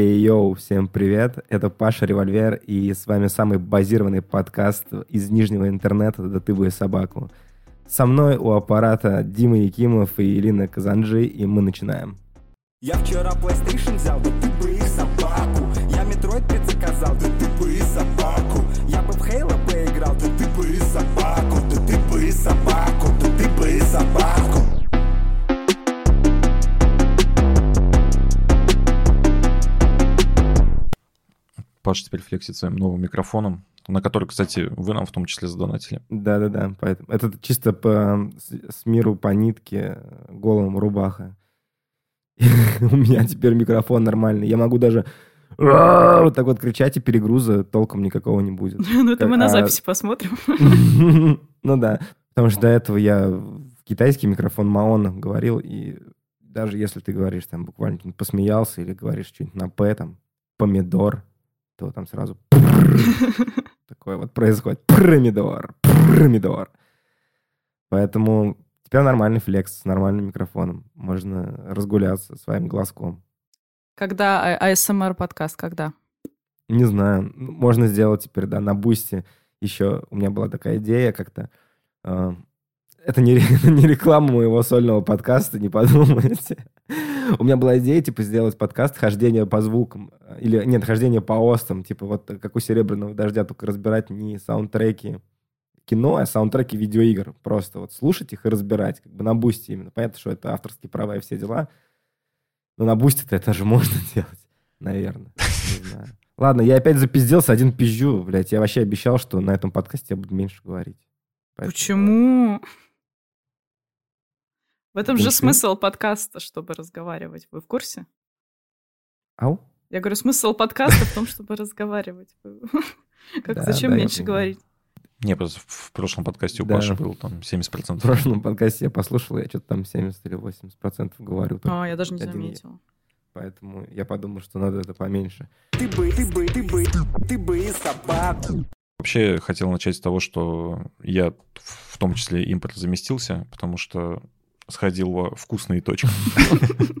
Эй, йоу, всем привет, это Паша Револьвер, и с вами самый базированный подкаст из нижнего интернета «Да ты бы собаку». Со мной у аппарата Дима Якимов и Ирина Казанджи, и мы начинаем. Я вчера PlayStation взял, да ты бы Паша теперь флексит своим новым микрофоном, на который, кстати, вы нам в том числе задонатили. Да-да-да, поэтому это чисто по с, с миру по нитке голым рубаха. У меня теперь микрофон нормальный. Я могу даже вот так вот кричать, и перегруза толком никакого не будет. Ну, это мы на а- записи посмотрим. Ну да, потому что до этого я в китайский микрофон Маон говорил, и даже если ты говоришь там буквально посмеялся или говоришь что-нибудь на П, там, помидор, то там сразу такое вот происходит. Помидор, помидор. Поэтому теперь нормальный флекс с нормальным микрофоном. Можно разгуляться своим глазком. Когда А- ASMR подкаст, когда? Не знаю, ну, можно сделать теперь, да, на бусте. Еще у меня была такая идея как-то. э, это не, не реклама моего сольного подкаста, не подумайте. У меня была идея, типа, сделать подкаст «Хождение по звукам». Или, нет, «Хождение по остам». Типа, вот как у «Серебряного дождя», только разбирать не саундтреки кино, а саундтреки видеоигр. Просто вот слушать их и разбирать. Как бы на бусте именно. Понятно, что это авторские права и все дела. Но на бусте-то это же можно делать, наверное. Ладно, я опять запизделся, один пизжу, блядь. Я вообще обещал, что на этом подкасте я буду меньше говорить. Поэтому- Почему? В этом же смысл подкаста, чтобы разговаривать. Вы в курсе? Ау? Я говорю, смысл подкаста в том, чтобы разговаривать. Как зачем меньше говорить? Не, просто в- в прошлом подкасте у Да. Паши был там В 70%. прошлом подкасте я послушал, я что-то там 70 или 80 процентов говорю. только А, я даже не я. заметила. Поэтому я подумал, что надо это поменьше. Ты бы, ты бы, ты бы, ты бы и собаку Вообще, хотел начать с того, что я в том числе импорт заместился, потому что сходил во вкусные точки.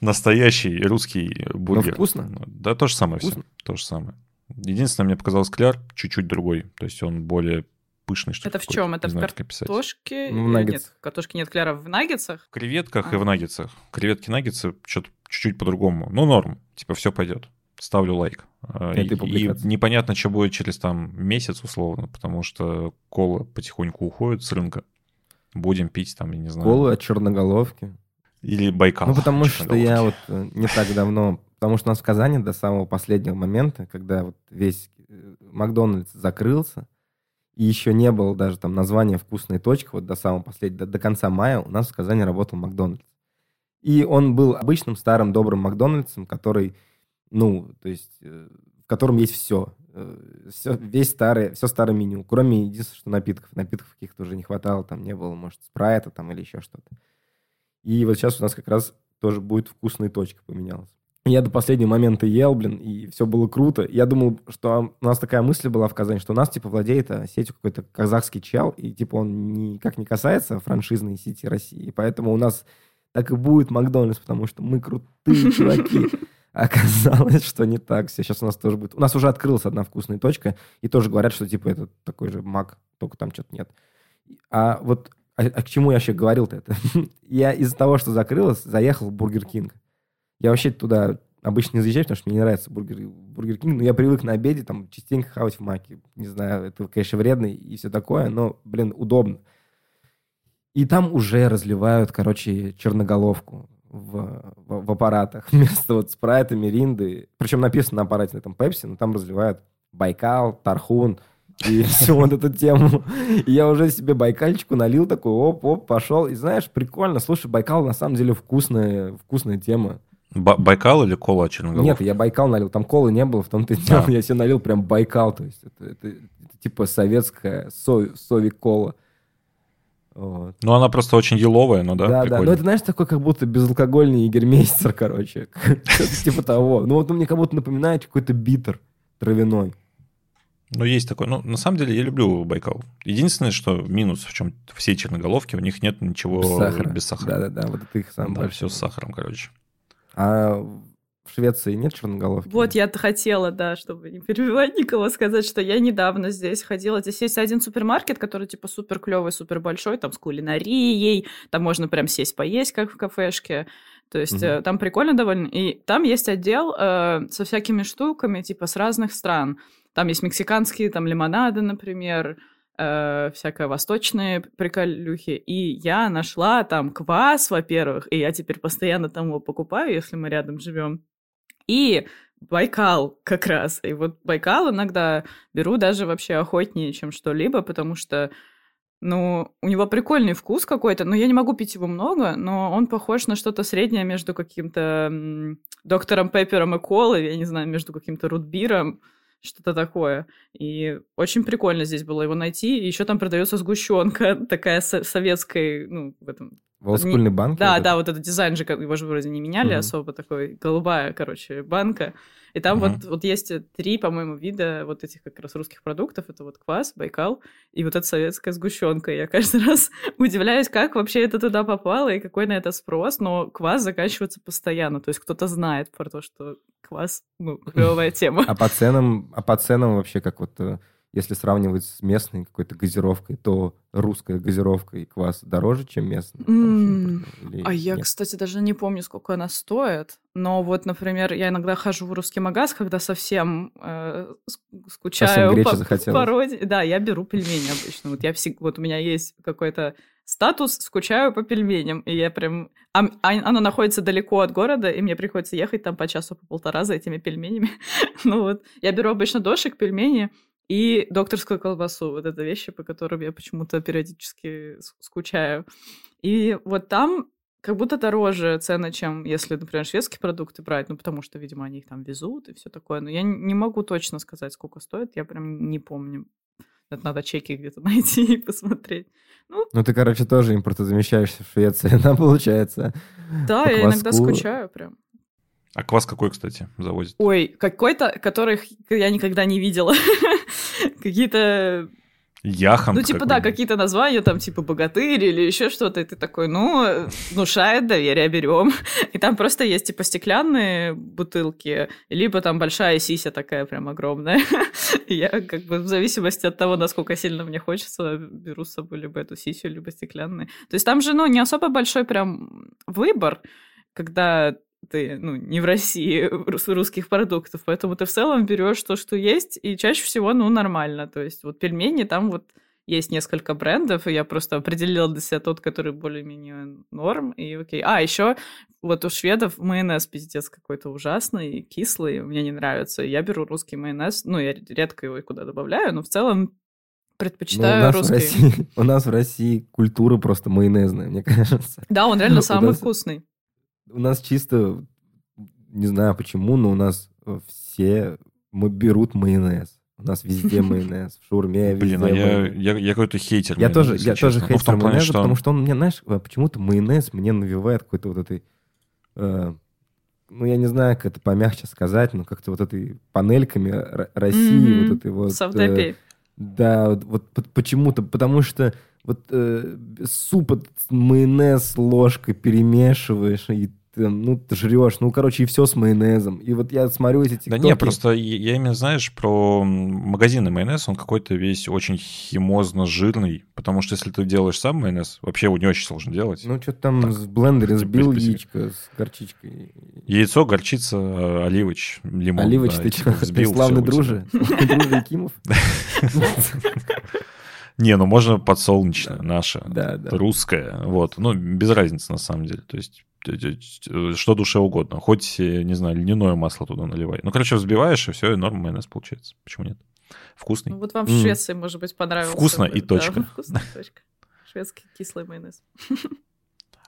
Настоящий русский бургер. вкусно? Ну, Да, то же самое все. То же самое. Единственное, мне показалось кляр чуть-чуть другой. То есть он более пышный, что Это в чем? Это в. Картошке? В. Нет, картошки нет, кляра в наггетсах? В креветках и А. в наггетсах. Креветки наггетсы что-то чуть-чуть по-другому. Ну, норм. Типа, все пойдет. Ставлю лайк. А, И, и публикации. непонятно, что будет через там месяц, условно, потому что кола потихоньку уходит с рынка. Будем пить там, я не знаю. Колу от черноголовки. Или Байкал. Ну, потому что я вот э, не так давно... Потому что у нас в Казани до самого последнего момента, когда вот весь э, Макдональдс закрылся, и еще не было даже там названия «Вкусная точка», вот до самого последнего, до, до конца мая у нас в Казани работал Макдональдс. И он был обычным старым добрым Макдональдсом, который, ну, то есть, э, в котором есть все. Все весь старый, все старое меню, кроме единственного, что напитков. Напитков каких-то уже не хватало, там не было, может, спрайта там или еще что-то. И вот сейчас у нас как раз тоже будет вкусная точка поменялась. Я до последнего момента ел, блин, и все было круто. Я думал, что у нас такая мысль была в Казани, что у нас, типа, владеет а, сетью какой-то казахский чел, и, типа, он никак не касается франшизной сети России. Поэтому у нас так и будет Макдональдс, потому что мы крутые чуваки. Оказалось, что не так. Сейчас у нас тоже будет. У нас уже открылась одна вкусная точка, и тоже говорят, что, типа, это такой же Мак, только там что-то нет. А вот а, а к чему я вообще говорил-то это? я из-за того, что закрылось, заехал в Бургер Кинг. Я вообще туда обычно не заезжаю, потому что мне не нравится бургер, бургер Кинг, но я привык на обеде там частенько хавать в маке. Не знаю, это, конечно, вредно и все такое, но, блин, удобно. И там уже разливают, короче, черноголовку в, в, в аппаратах вместо вот спрайта, миринды. Причем написано на аппарате, на там Пепси, но там разливают Байкал, Тархун и всю вот эту тему. И я уже себе байкальчику налил такой, оп-оп, пошел. И знаешь, прикольно. Слушай, Байкал на самом деле вкусная, вкусная тема. Ба- Байкал или кола от черноголовки? Нет, я Байкал налил, там колы не было, в том-то и дело, А. я себе налил прям Байкал, то есть это, это- это типа советская со- сови-кола. Вот. Ну, она просто очень еловая, ну да, Да, да, прикольно. но это, знаешь, такой как будто безалкогольный егермейстер, короче, типа того. Ну вот он мне как будто напоминает какой-то битер травяной. Ну, есть такое. Ну, на самом деле, я люблю Байкал. Единственное, что минус в чем все черноголовки, у них нет ничего Без сахара. Да-да-да, вот это их самое Да, все с сахаром, короче. А в Швеции нет черноголовки? Вот я хотела, да, чтобы не перебивать никого, сказать, что я недавно здесь ходила. Здесь есть один супермаркет, который типа супер клевый, супер большой, там с кулинарией, там можно прям сесть поесть, как в кафешке. То есть Мгм. там прикольно довольно. И там есть отдел э, со всякими штуками, типа с разных стран. Там есть мексиканские, там лимонады, например, э, всякое восточные приколюхи. И я нашла там квас, во-первых, и я теперь постоянно там его покупаю, если мы рядом живем. И Байкал как раз. И вот Байкал иногда беру даже вообще охотнее, чем что-либо, потому что ну, у него прикольный вкус какой-то, но я не могу пить его много, но он похож на что-то среднее между каким-то доктором Пеппером и колой, я не знаю, между каким-то рутбиром, что-то такое. И очень прикольно здесь было его найти. И еще там продается сгущенка такая со- советской, ну, в этом В банке? да, вот да, это? вот этот дизайн же, его же вроде не меняли Мгм. особо, такой голубая, короче, банка. И там Мгм. вот, вот есть три, по-моему, вида вот этих как раз русских продуктов. Это вот квас, Байкал и вот эта советская сгущенка. Я каждый раз удивляюсь, как вообще это туда попало и какой на это спрос, но квас заканчивается постоянно. То есть кто-то знает про то, что квас, ну, клевая тема. А по ценам, а по ценам вообще как вот, э, если сравнивать с местной какой-то газировкой, то русская газировка и квас дороже, чем местная? Импортная или А я, нет? кстати, даже не помню, сколько она стоит. Но вот, например, я иногда хожу в русский магаз, когда совсем э, ск- скучаю гречи по, роде- Да, я беру пельмени обычно. Вот я всег- вот у меня есть какой-то статус «скучаю по пельменям», и я прям... а а оно находится далеко от города, и мне приходится ехать там по часу, по полтора за этими пельменями. ну вот, я беру обычно дошик, пельмени, и докторскую колбасу. Вот это вещи, по которым я почему-то периодически скучаю. И вот там как будто дороже цены, чем если, например, шведские продукты брать, ну, потому что, видимо, они их там везут и все такое. Но я не могу точно сказать, сколько стоит, я прям не помню. Это надо чеки где-то найти и посмотреть. Ну, Ну, ты, короче, тоже импортозамещаешься в Швеции, да, получается? да, я иногда скучаю прям. А квас какой, кстати, завозит? Ой, какой-то, которых я никогда не видела. Какие-то Яхом. Ну, типа, да, какие-то названия, там, типа, богатырь или еще что-то, и ты такой, ну, внушает доверие, берем. И там просто есть, типа, стеклянные бутылки, либо там большая сися такая прям огромная. Я, как бы, в зависимости от того, насколько сильно мне хочется, беру с собой либо эту сисю, либо стеклянные. То есть там же, ну, не особо большой прям выбор, когда ты, ну, не в России рус- русских продуктов, поэтому ты в целом берешь то, что есть, и чаще всего, ну, нормально. То есть вот пельмени, там вот есть несколько брендов, и я просто определила для себя тот, который более-менее норм, и окей. А, еще вот у шведов майонез пиздец какой-то ужасный, кислый, мне не нравится. Я беру русский майонез, ну, я редко его куда добавляю, но в целом Ну, у предпочитаю нас, в русский. России, у нас в России культура просто майонезная, мне кажется. Да, он реально У самый нас- вкусный. У нас чисто, не знаю почему, но у нас э, все мы берут майонез. У нас везде майонез. В шаурме везде Блин, а я, я, я какой-то хейтер. Я тоже, я тоже. Ну, в хейтер том плане, майонеза, что... потому что он мне, знаешь, э, почему-то майонез мне навевает какой-то вот этой, э, ну, я не знаю, как это помягче сказать, но как-то вот этой панельками России, Мгм. вот этой вот... э. Да, вот, вот почему-то, потому что вот э, суп этот майонез ложкой перемешиваешь, и ты, ну, ты жрешь, ну, короче, и все с майонезом. И вот я смотрю эти Да тиктоки. не, просто я именно, знаешь, про м, магазинный майонез, он какой-то весь очень химозно-жирный, потому что если ты делаешь сам майонез, вообще его не очень сложно делать. Ну, что-то там с блендере сбил яичко с горчичкой. Яйцо, горчица, оливыч, лимон. Оливыч, да, ты типа, что, взбил, славный друже? Славный друже Якимов? Не, ну можно подсолнечное, наше, Да, да. русское, вот. Ну, без разницы на самом деле. То есть что душе угодно. Хоть, э, не знаю, льняное масло туда наливай. Ну, короче, взбиваешь, и все, и норм майонез получается. Почему нет? Вкусный. Ну, вот вам в. Швеции, может быть, понравился. Вкусно бы, и да, точка. вкусно и точка. Шведский кислый майонез.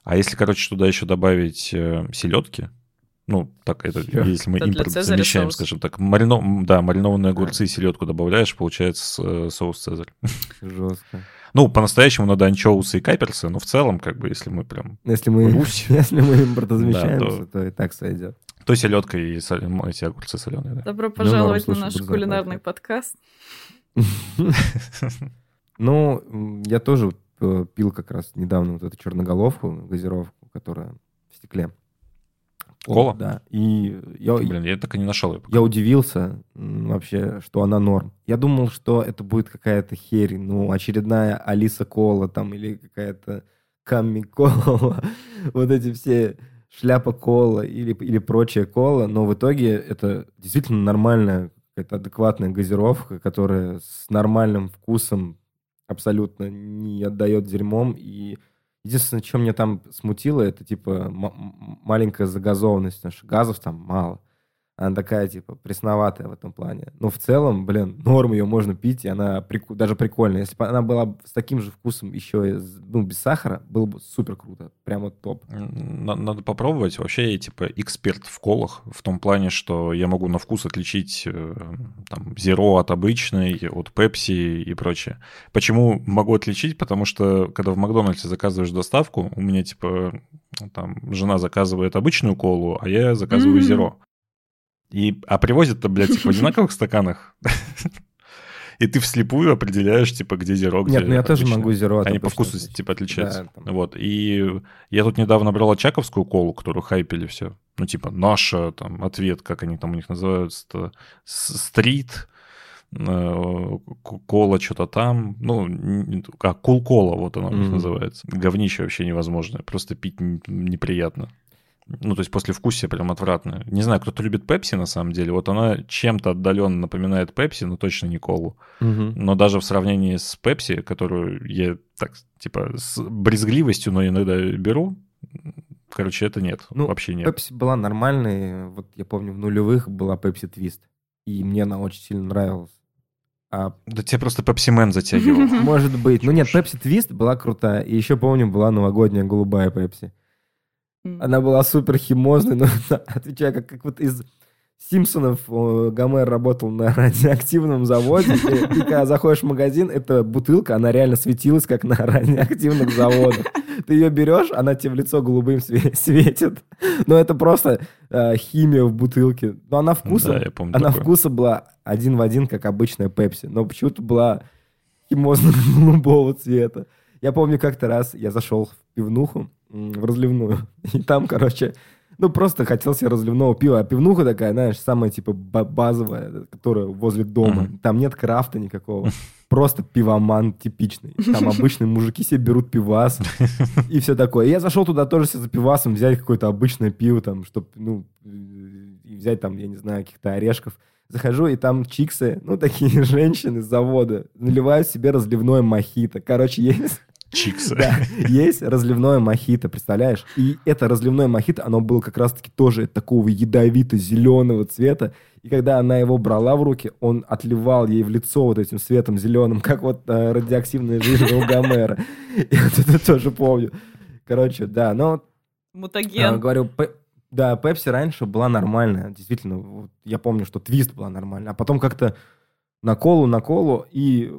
А если, короче, туда еще добавить э, селедки, ну, так, это Чё? если мы Это импорт замещаем, соус. скажем так, марино... да, маринованные огурцы и селедку добавляешь, получается э, соус Цезарь. Жестко. Ну, по-настоящему надо анчоусы и каперсы, но в целом, как бы, если мы прям... Если мы, Русь. если мы импортозамещаемся, Да, то и так сойдет. То селедка и соль- м, эти огурцы соленые, да. Добро норм, пожаловать на слушай, наш кулинарный знать, подкаст. Ну, я тоже э, пил как раз недавно вот эту черноголовку, газировку, которая в стекле. Кола? Да. И я, Блин, я так и не нашел ее. пока. я удивился вообще, что она норм. Я думал, что это будет какая-то херь, ну, очередная Алиса Кола там или какая-то Камми Кола. Вот эти все шляпа кола или, или прочая кола, но в итоге это действительно нормальная, какая-то адекватная газировка, которая с нормальным вкусом абсолютно не отдает дерьмом. И единственное, что мне там смутило, это типа маленькая загазованность, потому что газов там мало. Она такая, типа, пресноватая в этом плане. Но в целом, блин, норм ее можно пить, и она прику- даже прикольная. Если бы она была с таким же вкусом еще и, с- ну, без сахара, было бы супер круто. Прямо топ. Надо попробовать. Вообще я типа эксперт в колах, в том плане, что я могу на вкус отличить э, там зеро от обычной, от пепси и прочее. Почему могу отличить? Потому что когда в Макдональдсе заказываешь доставку, у меня типа там жена заказывает обычную колу, а я заказываю зеро. И, а привозят-то, блядь, типа, в одинаковых стаканах. И ты вслепую определяешь, типа, где зеро, где Нет, ну я тоже могу зеро. Они по вкусу типа отличаются. Вот. И я тут недавно брал очаковскую колу, которую хайпили все. Ну, типа, наша, там, ответ, как они там у них называются-то, с- стрит, э, кола что-то там. Ну, а, кул-кола, вот она Мгм. называется. Говнище вообще невозможное. Просто пить неприятно. Ну, то есть после вкусия прям отвратно. Не знаю, кто-то любит пепси на самом деле. Вот она чем-то отдаленно напоминает пепси, но точно не колу. Мгм. Но даже в сравнении с Пепси, которую я так, типа, с брезгливостью, но иногда беру, короче, это нет. Ну, вообще нет. Пепси была нормальной. Вот я помню, в нулевых была Пепси Твист. И мне она очень сильно нравилась. А Да тебе просто Пепси-мен затягивал. может быть. Ну нет, Пепси Твист была крутая. И еще помню, была новогодняя голубая Пепси. Она была супер химозной, но отвечаю, как, как вот из Симпсонов Гомер работал на радиоактивном заводе, и, и когда заходишь в магазин, эта бутылка, она реально светилась, как на радиоактивных заводах. Ты ее берешь, она тебе в лицо голубым све- светит. Но это просто э, химия в бутылке. Но она вкусом, Да, я помню она такое. вкуса была один в один, как обычная Пепси. Но почему-то была химозно-голубого цвета. Я помню, как-то раз я зашел в пивнуху, в разливную, и там, короче, ну, просто хотел себе разливного пива. А пивнуха такая, знаешь, самая, типа, ба- базовая, которая возле дома. Мгм. Там нет крафта никакого. Просто пивоман типичный. Там обычные мужики себе берут пивас и все такое. Я зашел туда тоже себе за пивасом, взять какое-то обычное пиво, там, чтобы, ну, э, взять там, я не знаю, каких-то орешков. Захожу, и там чиксы, ну, такие женщины с завода, наливают себе разливное мохито. Короче, есть Чиксы. да, есть разливное мохито, представляешь? И это разливное мохито, оно было как раз-таки тоже такого ядовито-зеленого цвета. И когда она его брала в руки, он отливал ей в лицо вот этим светом зеленым, как вот э, радиоактивная жизнь у Гомера. Вот это тоже помню. Короче, да, но а, Мутаген. говорю, Пе- да, Пепси раньше была нормальная, действительно. Я помню, что Твист была нормальная, а потом как-то на колу, на колу, и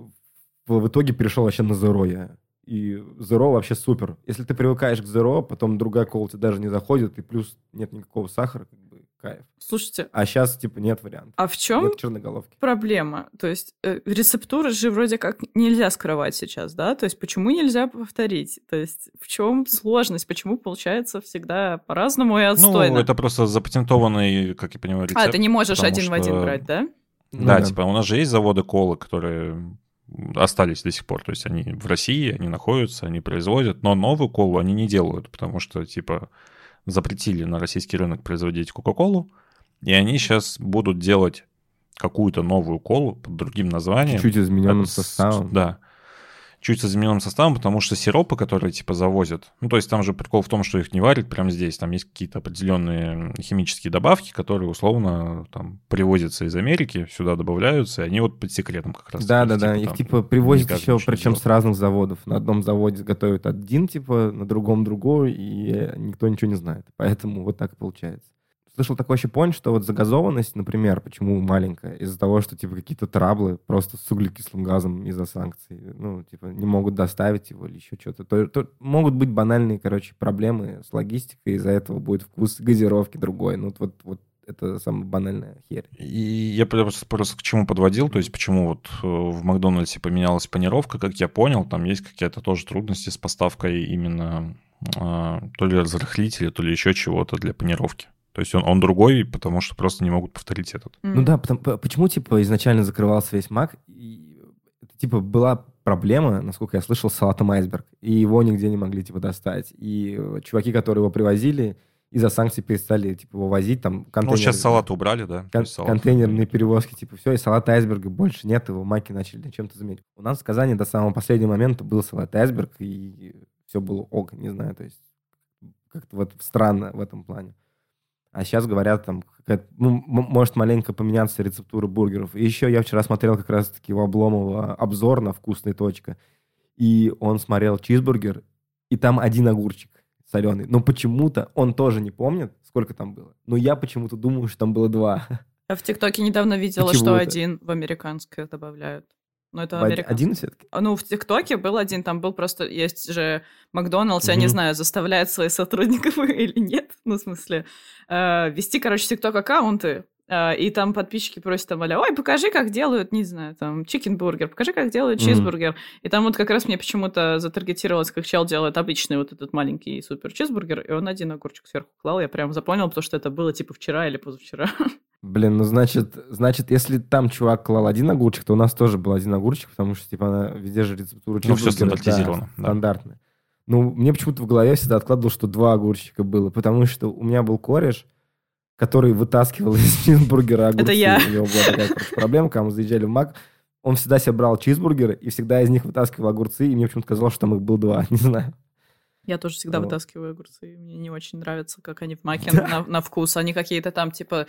в, в итоге перешел вообще на Зеро я. И Зеро вообще супер. Если ты привыкаешь к Зеро, потом другая кола тебе даже не заходит, и плюс нет никакого сахара, как бы кайф. Слушайте, А сейчас, типа, нет вариантов. а в чем Нет черноголовки. проблема? То есть э, рецептуры же вроде как нельзя скрывать сейчас, да? То есть почему нельзя повторить? То есть в чем сложность? Почему получается всегда по-разному и Ну, отстойно? это просто запатентованный, как я понимаю, рецепт. а, ты не можешь один в один что- брать, да? Ну да, типа у нас же есть заводы колы, которые остались до сих пор. То есть они в России, они находятся, они производят, но новую колу они не делают, потому что, типа, запретили на российский рынок производить Кока-Колу, и они сейчас будут делать какую-то новую колу под другим названием. Чуть-чуть измененным составом. Да. Чуть с измененным составом, потому что сиропы, которые типа завозят, ну то есть там же прикол в том, что их не варят прямо здесь, там есть какие-то определенные химические добавки, которые условно там привозятся из Америки, сюда добавляются, и они вот под секретом как раз. Да, да, да. Их типа привозят еще, причем с разных заводов. На одном заводе готовят один, типа, на другом другой, и никто ничего не знает. Поэтому вот так и получается. Слышал такой еще point, что вот загазованность, например, почему маленькая? Из-за того, что, типа, какие-то траблы просто с углекислым газом из-за санкций, ну, типа, не могут доставить его или еще что-то. То, то могут быть банальные, короче, проблемы с логистикой, из-за этого будет вкус газировки другой. Ну, вот, вот это самая банальная херь. И я просто, просто к чему подводил, то есть почему вот э, в Макдональдсе поменялась панировка, как я понял, там есть какие-то тоже трудности с поставкой именно а, то ли разрыхлителя, то ли еще чего-то для панировки. То есть он, он другой, потому что просто не могут повторить этот. Ну да, потому, почему, типа, изначально закрывался весь Mac? И, типа, была проблема, насколько я слышал, с салатом айсберг. И его нигде не могли, типа, достать. И чуваки, которые его привозили, из-за санкций перестали, типа, его возить. Там контейнер... Ну, сейчас салат убрали, да? Кон- салат. Контейнерные перевозки, типа, все, и салат айсберга больше нет, его маки начали чем-то заменить. У нас в Казани до самого последнего момента был салат айсберг, и все было ок, не знаю, то есть как-то вот странно в этом плане. А сейчас говорят, там, ну, может маленько поменяться рецептура бургеров. И еще я вчера смотрел как раз-таки у Обломова обзор на «Вкусная точка». И он смотрел чизбургер, и там один огурчик соленый. Но почему-то он тоже не помнит, сколько там было. Но я почему-то думаю, что там было два. Я в ТикТоке недавно видела, Почему что это? один в американское добавляют. Но это американский. Один все-таки? Ну, в ТикТоке был один, там был просто... Есть же Макдоналдс, я не знаю, заставляет своих сотрудников или нет, ну, в смысле, э, вести, короче, ТикТок-аккаунты, э, и там подписчики просят там, ой, покажи, как делают, не знаю, там, чикенбургер, покажи, как делают чизбургер. И там вот как раз мне почему-то затаргетировалось, как чел делает обычный вот этот маленький супер чизбургер, и он один огурчик сверху клал, я прям запомнил, потому что это было типа вчера или позавчера. Блин, ну значит, значит, если там чувак клал один огурчик, то у нас тоже был один огурчик, потому что, типа, она, везде же рецептура Ну, все стандартизировано. Да, стандартная. Ну, мне почему-то в голове всегда откладывал, что два огурчика было, потому что у меня был кореш, который вытаскивал из чизбургера огурцы. Это я. У него была такая проблема, когда мы заезжали в Мак, он всегда себе брал чизбургеры и всегда из них вытаскивал огурцы, и мне почему-то казалось, что там их было два, не знаю. Я тоже всегда вот. вытаскиваю огурцы, мне не очень нравится, как они в маке да. на, на вкус. Они какие-то там, типа,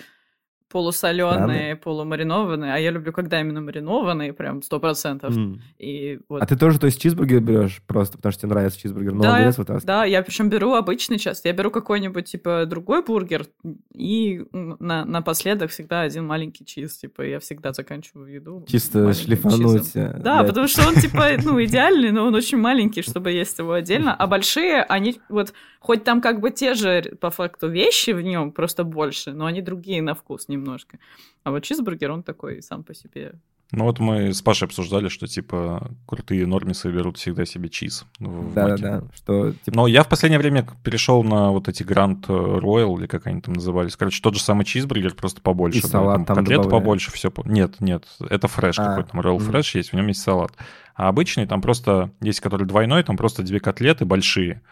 полусоленые, полумаринованные, а я люблю, когда именно маринованные, прям сто процентов. Mm. И вот. А ты тоже, то есть, чизбургер берешь просто, потому что тебе нравится чизбургер, но да, огурец вытаскиваешь? Да, я причем беру обычный часто. Я беру какой-нибудь, типа, другой бургер, и на, напоследок всегда один маленький чиз, типа, я всегда заканчиваю еду. Чисто шлифануть. Чизом. Да, для... потому что он, типа, ну, идеальный, но он очень маленький, чтобы есть его отдельно, а большие, они вот, хоть там как бы те же, по факту, вещи в нем, просто больше, но они другие на вкус немного немножко. А вот чизбургер, он такой сам по себе. Ну вот мы с Пашей обсуждали, что типа крутые нормисы берут всегда себе чиз. Да-да-да. Что, типа... Но я в последнее время перешел на вот эти Grand Royal, или как они там назывались. Короче, тот же самый чизбургер, просто побольше. И да, салат там, там котлет побольше, все. Нет, нет, это фреш а, какой-то, там Royal mm Fresh есть, в нем есть салат. А обычный там просто, есть который двойной, там просто две котлеты большие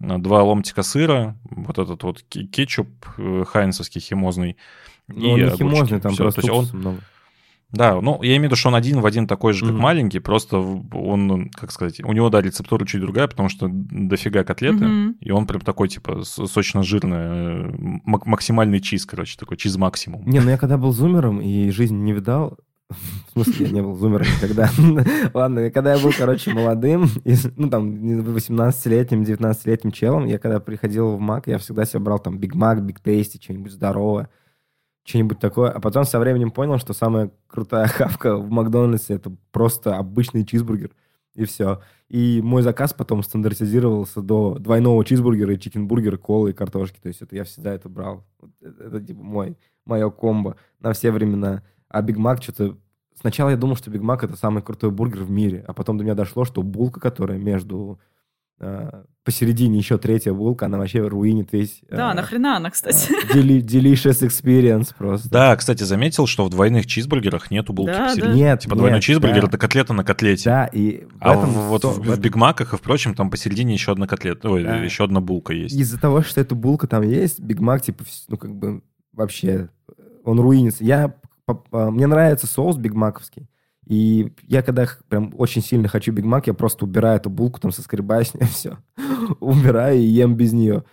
два ломтика сыра, вот этот вот кетчуп э, хайнсовский химозный, но и он не химозный, там Все, просто он... много. Да, ну, я имею в виду, что он один в один такой же, как mm-hmm. маленький, просто он, как сказать, у него, да, рецептура чуть другая, потому что дофига котлеты, mm-hmm. и он прям такой, типа, сочно-жирный, э, максимальный чиз, короче, такой чиз максимум. Не, ну я когда был зумером и жизнь не видал, в смысле, я не был зумером никогда. Ладно, когда я был, короче, молодым, ну, там, 18-летним, 19-летним челом, я когда приходил в Мак, я всегда себе брал там Биг Мак, Биг Тейсти, что-нибудь здоровое что-нибудь такое. А потом со временем понял, что самая крутая хавка в Макдональдсе это просто обычный чизбургер. И все. И мой заказ потом стандартизировался до двойного чизбургера чикенбургера, колы и картошки. То есть это я всегда это брал. Это, это типа мой, мое комбо на все времена. А Биг Мак что-то... Сначала я думал, что Биг Мак это самый крутой бургер в мире. А потом до меня дошло, что булка, которая между посередине еще третья булка, она вообще руинит весь... Да, э, нахрена она, кстати. Э, delicious experience просто. Да, кстати, заметил, что в двойных чизбургерах нету булки да, посередине. Да. Нет, Типа двойной чизбургер да. — это котлета на котлете. Да, и А этом вот в, в, в Биг Маках и впрочем там посередине еще одна котлета, ой, да. еще одна булка есть. Из-за того, что эта булка там есть, Биг Мак, типа, ну, как бы вообще, он руинится. Я, мне нравится соус Биг Маковский. И я когда прям очень сильно хочу Биг Мак, я просто убираю эту булку, там соскребаю с нее все. убираю и ем без нее.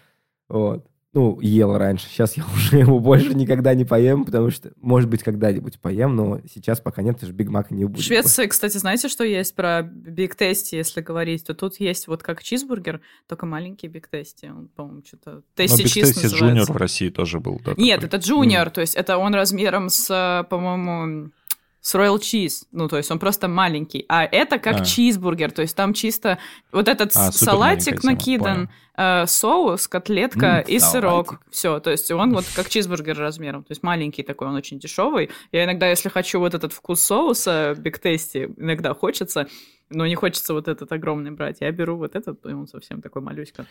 Вот. Ну, ел раньше. Сейчас я уже его больше никогда не поем, потому что, может быть, когда-нибудь поем, но сейчас пока нет, же Биг Мака не будет. В Швеции, кстати, знаете, что есть про Биг Тести, если говорить? То тут есть вот как чизбургер, только маленький Биг Тести. Он, по-моему, что-то... Tasty Cheese называется. Junior в России тоже был. Да, Нет, такой. это Junior, мм. то есть это он размером с, по-моему, с Royal Cheese. Ну, то есть он просто маленький. А это как а. чизбургер. То есть там чисто вот этот а, салатик накидан, э, соус, котлетка мм, и салатик. сырок. Все. То есть он вот как чизбургер размером. То есть маленький такой, он очень дешевый. Я иногда, если хочу вот этот вкус соуса, Биг Тести, иногда хочется, Но не хочется вот этот огромный брать. Я беру вот этот, и он совсем такой малюська.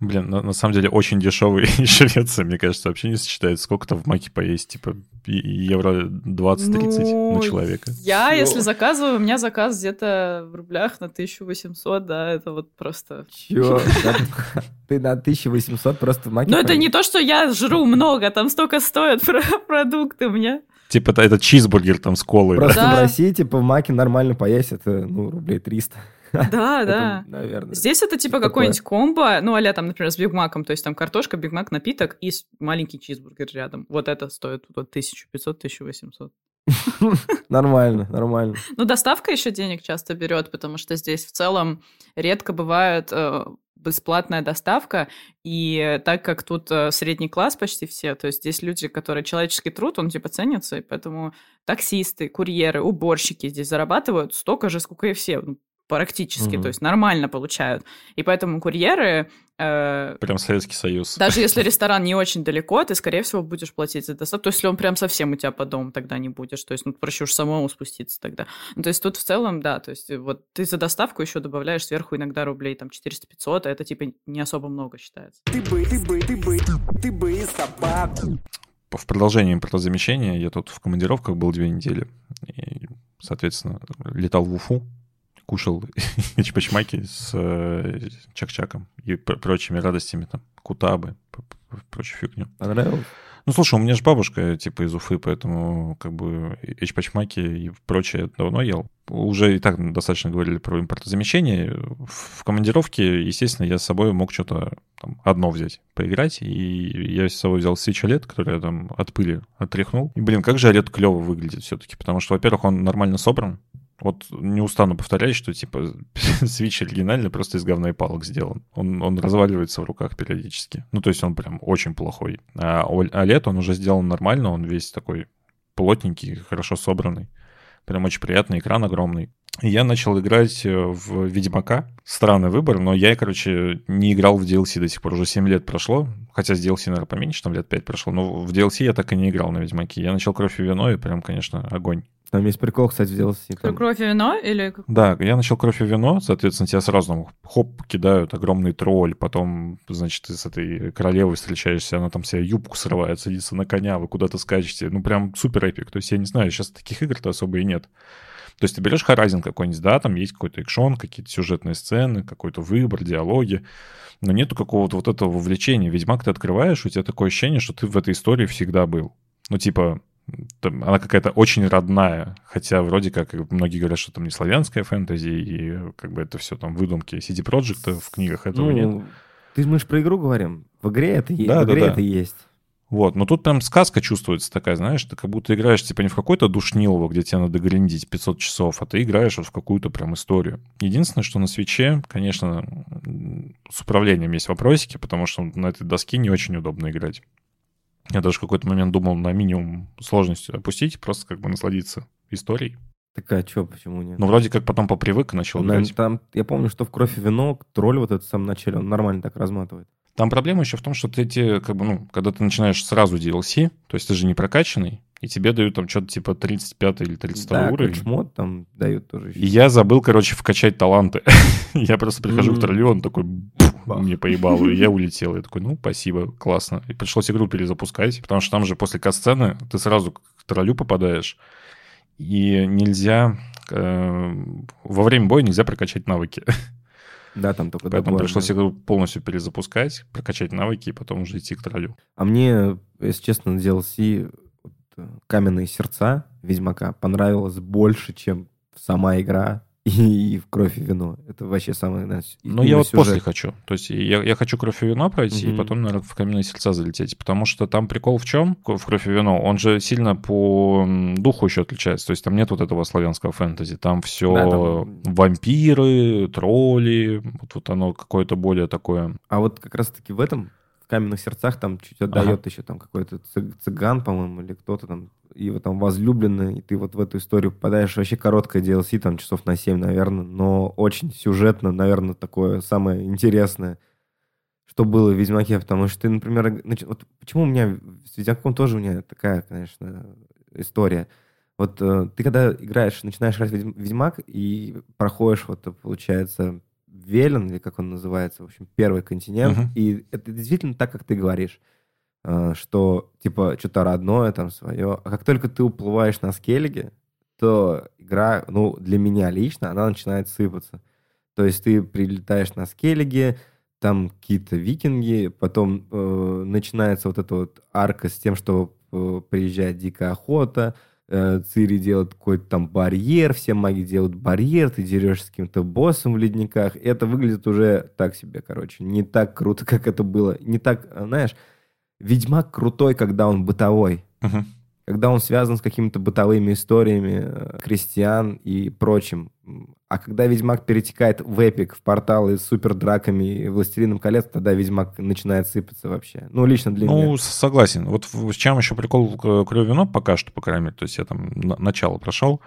Блин, на, на самом деле очень дешевый Швеция, мне кажется, вообще не сочетается. Сколько там в Маке поесть? Типа евро 20-30 Ну, на человека. Я, Чё? если заказываю, у меня заказ где-то в рублях на 1800, да, это вот просто... Чё? Ты на 1800 просто в маке Ну, это не то, что я жру много, там столько стоят про- продукты у меня. Типа это, это чизбургер там с колой. Просто Да. в России, типа, в маке нормально поесть, это, ну, рублей 300. Да, Это, да. Наверное. Здесь это типа Такое. какой-нибудь комбо, ну, а там, например, с Биг Маком, то есть там картошка, Биг Мак, напиток и маленький чизбургер рядом. Вот это стоит вот 1500-1800. Нормально, нормально. Ну, доставка еще денег часто берет, потому что здесь в целом редко бывает э, бесплатная доставка, и так как тут э, средний класс почти все, то есть здесь люди, которые человеческий труд, он типа ценится, и поэтому таксисты, курьеры, уборщики здесь зарабатывают столько же, сколько и все, ну, практически, Мгм. то есть нормально получают. И поэтому курьеры, э, Прям Советский Союз. даже если ресторан не очень далеко, ты, скорее всего, будешь платить за доставку. То есть, если он прям совсем у тебя по дому, тогда не будешь. То есть, ну, проще уж самому спуститься тогда. Ну, то есть, тут в целом, да, то есть, вот ты за доставку еще добавляешь сверху иногда рублей там 400-500, а это, типа, не особо много считается. Ты бы, ты бы, ты бы, ты бы собаку. В продолжении импортозамещения я тут в командировках был две недели. И, соответственно, летал в Уфу, кушал чпачмаки с э, чак-чаком и пр- прочими радостями, там, кутабы, прочую фигню. Понравилось? Ну, слушай, у меня же бабушка, типа, из Уфы, поэтому, как бы, эчпачмаки и прочее давно ел. Уже и так достаточно говорили про импортозамещение. В командировке, естественно, я с собой мог что-то там, одно взять, поиграть. И я с собой взял Switch OLED, который я там от пыли отряхнул. И, блин, как же OLED клево выглядит все-таки. Потому что, во-первых, он нормально собран. Вот не устану повторять, что, типа, Switch оригинальный просто из говна и палок сделан. Он, он разваливается в руках периодически. Ну, то есть он прям очень плохой. А OLED, он уже сделан нормально, он весь такой плотненький, хорошо собранный. Прям очень приятный, экран огромный. Я начал играть э, в Ведьмака. Странный выбор, но я, короче, не играл в DLC до сих пор. Уже 7 лет прошло. Хотя с DLC, наверное, поменьше, там лет 5 прошло. Но в DLC я так и не играл на Ведьмаке. Я начал Кровь и Вино, и прям, конечно, огонь. Там есть прикол, кстати, в DLC. там- Кровь и вино или... Да, я начал кровь и вино, соответственно, тебя сразу там, хоп, кидают огромный тролль, потом, значит, ты с этой королевой встречаешься, она там себе юбку срывает, садится на коня, вы куда-то скачете. Ну, прям супер эпик. То есть, я не знаю, сейчас таких игр-то особо и нет. То есть ты берешь Horizon какой-нибудь, да, там есть какой-то экшон, какие-то сюжетные сцены, какой-то выбор, диалоги, но нету какого-то вот этого вовлечения. Ведьмак ты открываешь, у тебя такое ощущение, что ты в этой истории всегда был. Ну, типа, она какая-то очень родная, хотя вроде как многие говорят, что там не славянская фэнтези, и как бы это все там выдумки CD Projekt в книгах этого нет. Ну, ты мы же про игру говорим. В игре это, Да, в да, игре да. это есть. Вот, но тут прям сказка чувствуется такая, знаешь, ты как будто играешь типа не в какой-то душнилово, где тебе надо гриндить 500 часов, а ты играешь вот в какую-то прям историю. Единственное, что на свече, конечно, с управлением есть вопросики, потому что на этой доске не очень удобно играть. Я даже в какой-то момент думал на минимум сложности опустить, просто как бы насладиться историей. Так а что, почему нет? Но вроде как потом попривык и начал играть. там- я помню, что в «Кровь и вино» тролль вот этот в самом начале, он нормально так разматывает. Там проблема еще в том, что ты эти, как бы, ну, когда ты начинаешь сразу DLC, то есть ты же не прокачанный, и тебе дают там что-то типа 35 или 32 Да, уровень. ключ-мод там дают тоже. И я забыл, короче, вкачать таланты. я просто прихожу к Мгм. троллю, он такой Бах. мне поебал, и я улетел. Я такой, ну, спасибо, классно. И пришлось игру перезапускать, потому что там же после кат-сцены ты сразу к троллю попадаешь, и нельзя... э, во время боя нельзя прокачать навыки. Да, там только Поэтому добор, пришлось да. игру полностью перезапускать, прокачать навыки и потом уже идти к троллю. А мне, если честно, DLC вот, э, «Каменные сердца» Ведьмака понравилось больше, чем сама игра и в «Кровь и вино». Это вообще самое... Ну, я вот сюжет. после хочу. То есть я, я хочу кровь и вино пройти, и Мгм. потом, наверное, в каменные сердца залететь. Потому что там прикол в чем? В кровь и вино. Он же сильно по духу еще отличается. То есть там нет вот этого славянского фэнтези. Там все Да, там- вампиры, тролли. Вот, вот оно какое-то более такое. А вот как раз-таки в этом, в «Каменных сердцах», там чуть отдает еще там какой-то цыг- цыган, по-моему, или кто-то там, и вот там возлюбленный, и ты вот в эту историю попадаешь. Вообще короткое DLC, там часов на 7, наверное, но очень сюжетно, наверное, такое самое интересное, что было в «Ведьмаке», потому что ты, например, нач- вот почему у меня с «Ведьмаком» тоже у меня такая, конечно, история. Вот э, ты когда играешь, начинаешь играть в Ведьм- Ведьмак и проходишь, вот, получается, Велен, или как он называется, в общем, первый континент, Мгм. и это действительно так, как ты говоришь, что, типа, что-то родное там свое. А как только ты уплываешь на скеллиге, то игра, ну, для меня лично, она начинает сыпаться. То есть ты прилетаешь на скеллиге, там какие-то викинги, потом э, начинается вот эта вот арка с тем, что э, приезжает дикая охота, э, Цири делает какой-то там барьер, все маги делают барьер, ты дерешься с каким-то боссом в ледниках. Это выглядит уже так себе, короче. Не так круто, как это было. Не так, э, знаешь, Ведьмак крутой, когда он бытовой. Мгм. Когда он связан с какими-то бытовыми историями э, крестьян и прочим. А когда Ведьмак перетекает в эпик, в порталы с супердраками и Властелином колец, тогда Ведьмак начинает сыпаться вообще. Ну, лично для Ну, меня. с- согласен. Вот с чем еще прикол к Кровь вино пока что, по крайней мере, то есть я там на- начало прошел,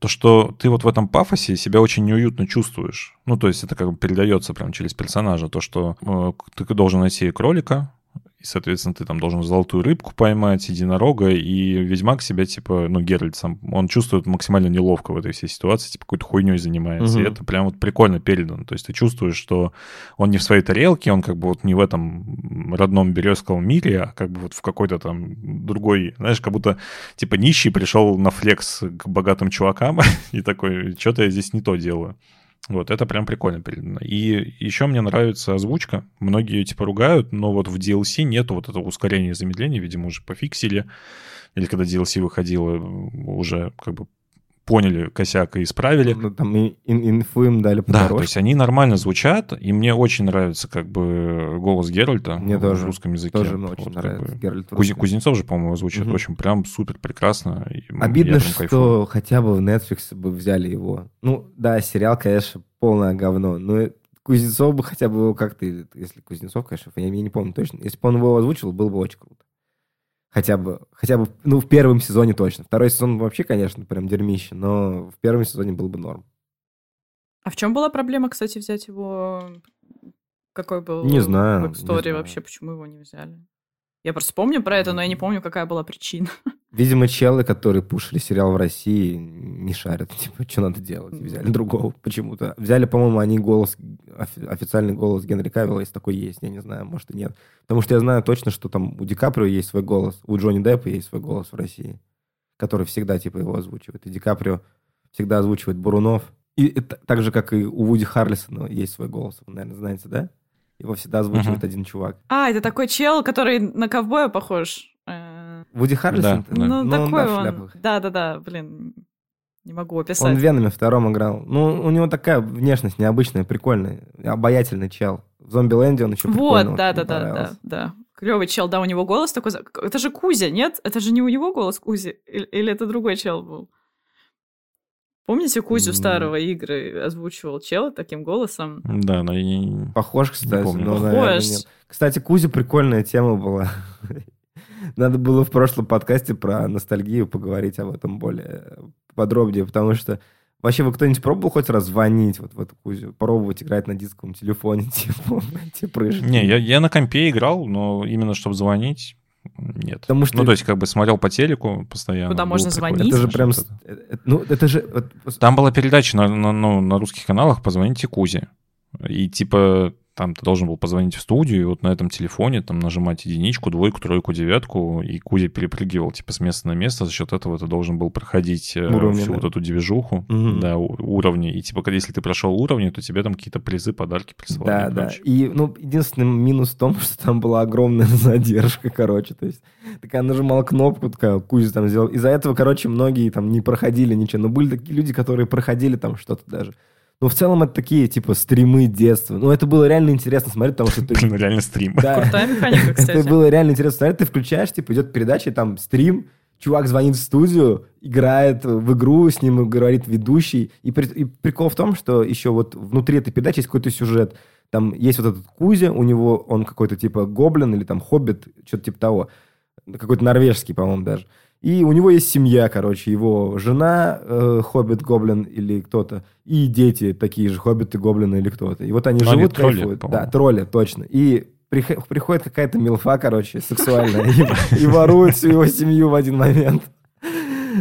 то, что ты вот в этом пафосе себя очень неуютно чувствуешь. Ну, то есть это как бы передается прям через персонажа, то, что э, ты должен найти кролика, и, соответственно, ты там должен золотую рыбку поймать, единорога, и Ведьмак себя, типа, ну, Геральт сам, он чувствует максимально неловко в этой всей ситуации, типа, какой-то хуйней занимается. И Мгм. это прям вот прикольно передано. То есть ты чувствуешь, что он не в своей тарелке, он как бы вот не в этом родном березковом мире, а как бы вот в какой-то там другой, знаешь, как будто типа нищий пришел на флекс к богатым чувакам и такой, что-то я здесь не то делаю. Вот, это прям прикольно передано. И еще мне нравится озвучка. Многие ее типа ругают, но вот в DLC нету вот этого ускорения и замедления, видимо, уже пофиксили. Или когда DLC выходило, уже как бы поняли косяк и исправили. Ну, там и- ин- инфу им дали Да, то есть они нормально звучат, и мне очень нравится как бы голос Геральта Мне в тоже. русском языке. Тоже Вот очень как нравится. бы. Геральт. Кузнецов же, по-моему, озвучивает Мгм. очень прям супер прекрасно. Обидно, прям кайфую. что хотя бы в Netflix бы взяли его. Ну, да, сериал, конечно, полное говно. Но Кузнецов бы хотя бы его как-то... Если Кузнецов, конечно, я, я не помню точно. Если бы он его озвучил, было бы очень круто. Хотя бы, хотя бы, ну, в первом сезоне точно. Второй сезон вообще, конечно, прям дерьмище, но в первом сезоне был бы норм. А в чем была проблема, кстати, взять его? Какой был Не знаю, backstory знаю. вообще, почему его не взяли? Я просто помню про это, но я не помню, какая была причина. Видимо, челы, которые пушили сериал в России, не шарят. Типа, что надо делать? Взяли другого почему-то. Взяли, по-моему, они голос, офи- официальный голос Генри Кавилла, если такой есть. Я не знаю, может и нет. Потому что я знаю точно, что там у Ди Каприо есть свой голос, у Джонни Деппа есть свой голос в России, который всегда, типа, его озвучивает. И Ди Каприо всегда озвучивает Бурунов. И это так же, как и у Вуди Харрельсона есть свой голос. Вы, наверное, знаете, да? Его всегда озвучивает Мгм. один чувак. А, это такой чел, который на ковбоя похож. Э, Вуди Харрельсон? Да, да. Ну, Ну, он, такой да, он. шляпах. Да-да-да, блин, не могу Он описать. в Веноме втором играл. Ну, у него такая внешность необычная, прикольная. Обаятельный чел. В Зомби-ленде он еще Вот, да-да-да, да, да. Клевый чел, да, у него голос такой... Это же Кузя, нет? Это же не у него голос Кузи? Или, или это другой чел был? Помните Кузю М. старого игры озвучивал чел таким голосом? Да, но я не- Похож, кстати. помню. но, наверное, Похож. нет. Кстати, Кузя прикольная тема была. Надо было в прошлом подкасте про ностальгию поговорить об этом более подробнее, потому что вообще вы кто-нибудь пробовал хоть раз звонить вот в эту Кузю? Пробовать играть на дисковом телефоне, типа, эти прыжки? Не, я, я на компе играл, но именно чтобы звонить, нет. Потому что- Ну, то есть, как бы смотрел по телеку постоянно. Куда можно прикольно. звонить? Это же прям... Э, э, Ну, это же... Там была передача на, на, ну, на русских каналах «Позвоните Кузе». И типа там ты должен был позвонить в студию, и вот на этом телефоне там нажимать единичку, двойку, тройку, девятку, и Кузя перепрыгивал типа с места на место, за счет этого ты должен был проходить э, Уровни, всю да. вот эту движуху, Мгм. да, уровни. И типа, когда- если ты прошел уровни, то тебе там какие-то призы, подарки присылали. Да, и да. И, ну, единственный минус в том, что там была огромная задержка, короче. То есть, такая нажимал кнопку, такая, Кузя там сделал. Из-за этого, короче, многие там не проходили ничего. Но были такие люди, которые проходили там что-то даже. Но в целом это такие, типа, стримы детства. Ну, это было реально интересно смотреть, потому что ты... Блин, реально стрим. Да. Крутая механика, кстати. Это было реально интересно смотреть. Ты включаешь, типа, идет передача, там стрим, чувак звонит в студию, играет в игру, с ним говорит ведущий. И, при- и прикол в том, что еще вот внутри этой передачи есть какой-то сюжет. Там есть вот этот Кузя, у него он какой-то типа гоблин или там хоббит, что-то типа того. Какой-то норвежский, по-моему, даже. И у него есть семья, короче, его жена, э, хоббит, гоблин или кто-то, и дети такие же, хоббиты, гоблины или кто-то. И вот они они живут, тролли, кайфуют. Да, тролли, точно. И прих- приходит какая-то милфа, короче, сексуальная, и, и ворует всю его семью в один момент.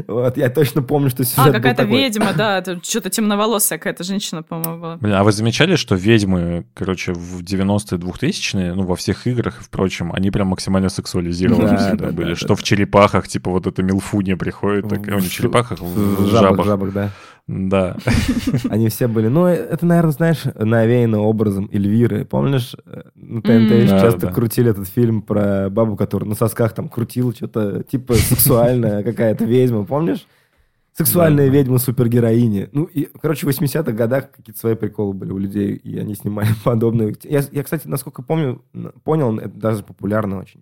Вот, я точно помню, что сюжет А, какая-то ведьма, да, это что-то темноволосая какая-то женщина, по-моему, была. Блин, а вы замечали, что ведьмы, короче, в 90-е, 2000-е, ну, во всех играх и впрочем, они прям максимально сексуализированы Да, всегда да, были. что в черепахах, типа, вот эта милфунья приходит, так, ну, не в черепахах, в, жабах. жабах, да. Да. Они все были. Ну, это, наверное, знаешь, навеяно образом Эльвиры. Помнишь, э, на ТНТ М. еще Да, часто да. крутили этот фильм про бабу, которая на сосках там крутила что-то, типа сексуальная какая-то ведьма, помнишь? Сексуальная Да, ведьма супергероини. Ну, и, короче, в 80-х годах какие-то свои приколы были у людей, и они снимали подобные. Я, я, кстати, насколько помню, понял, это даже популярно очень.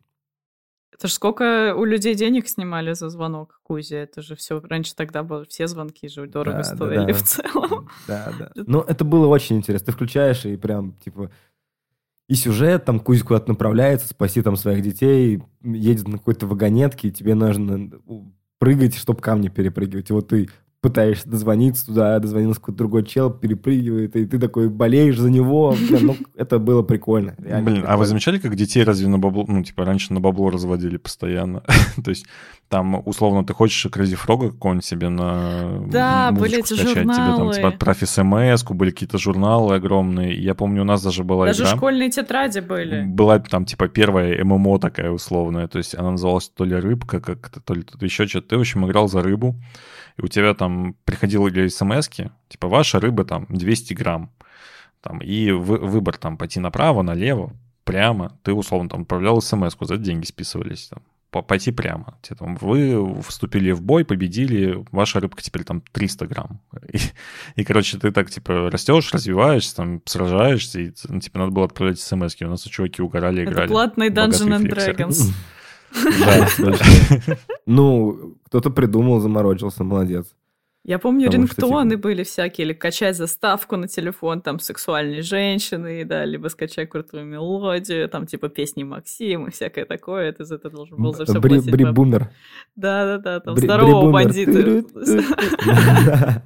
Это ж сколько у людей денег снимали за звонок Кузе. Это же все раньше тогда было, все звонки же дорого Да, да, стоили да. в целом. Да, да. Но это было очень интересно. Ты включаешь и прям, типа, и сюжет, там Кузя куда-то направляется, спаси там своих детей, едет на какой-то вагонетке, и тебе нужно прыгать, чтобы камни перепрыгивать. И вот ты пытаешься дозвониться туда, дозвонился какой-то другой чел, перепрыгивает, и ты такой болеешь за него. Блин, ну, это было прикольно. реально Блин, а прикольно. вы замечали, как детей разве на бабло, ну, типа, раньше на бабло разводили постоянно? То есть там, условно, ты хочешь Crazy Frog какого-нибудь себе на Да, были эти скачать, тебе там, журналы. типа, отправь смс были какие-то журналы огромные. Я помню, у нас даже была Даже игра. школьные тетради были. Была там, типа, первая ММО такая условная, то есть она называлась то ли рыбка, как-то, то ли тут еще что-то. Ты, в общем, играл за рыбу, и у тебя там приходили смс типа, ваша рыба там 200 грамм, там, и вы- выбор там пойти направо, налево, прямо, ты, условно, там отправлял смс за деньги списывались, там, по- пойти прямо. Там, вы вступили в бой, победили, ваша рыбка теперь там 300 грамм. И, и, короче, ты так, типа, растешь, развиваешься, там, сражаешься, и, ну, типа, надо было отправлять смс У нас чуваки угорали, Это играли. платный Dungeon and. Dragons. Ну, кто-то придумал, заморочился, молодец. Я помню, Потому что, рингтоны типа- были всякие, или качать заставку на телефон, там, сексуальной женщины, да, либо скачай крутую мелодию, там, типа, песни Максим и всякое такое, ты за это должен был за все Бри- платить. Бри-бумер. Да-да-да, там, Бри- здорово, бандиты.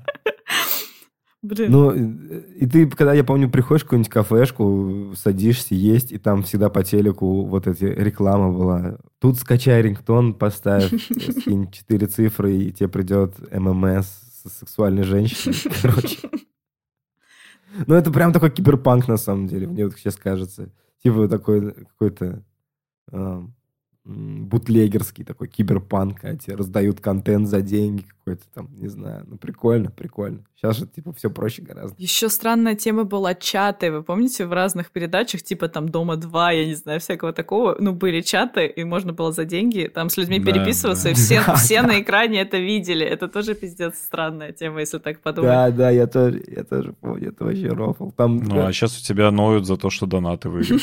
Блин, Ну, и ты, когда, я помню, приходишь в какую-нибудь кафешку, садишься есть, и там всегда по телеку вот эти реклама была. Тут скачай рингтон, поставь, скинь четыре цифры, и тебе придет ММС с сексуальной женщиной. Короче. Ну, это прям такой киберпанк, на самом деле, мне вот сейчас кажется. Типа такой какой-то а, бутлегерский такой киберпанк, а тебе раздают контент за деньги какой-то там, не знаю. Ну, прикольно, прикольно. Сейчас же, типа, все проще гораздо. Еще странная тема была чаты. Вы помните, в разных передачах, типа там Дома 2, я не знаю, всякого такого, ну, были чаты, и можно было за деньги там с людьми Да, переписываться, да. и все, Да, все да. на экране это видели. Это тоже пиздец странная тема, если так подумать. Да, да, я тоже, я тоже помню, это вообще рофл. Там, Ну, а сейчас у тебя ноют за то, что донаты выиграли.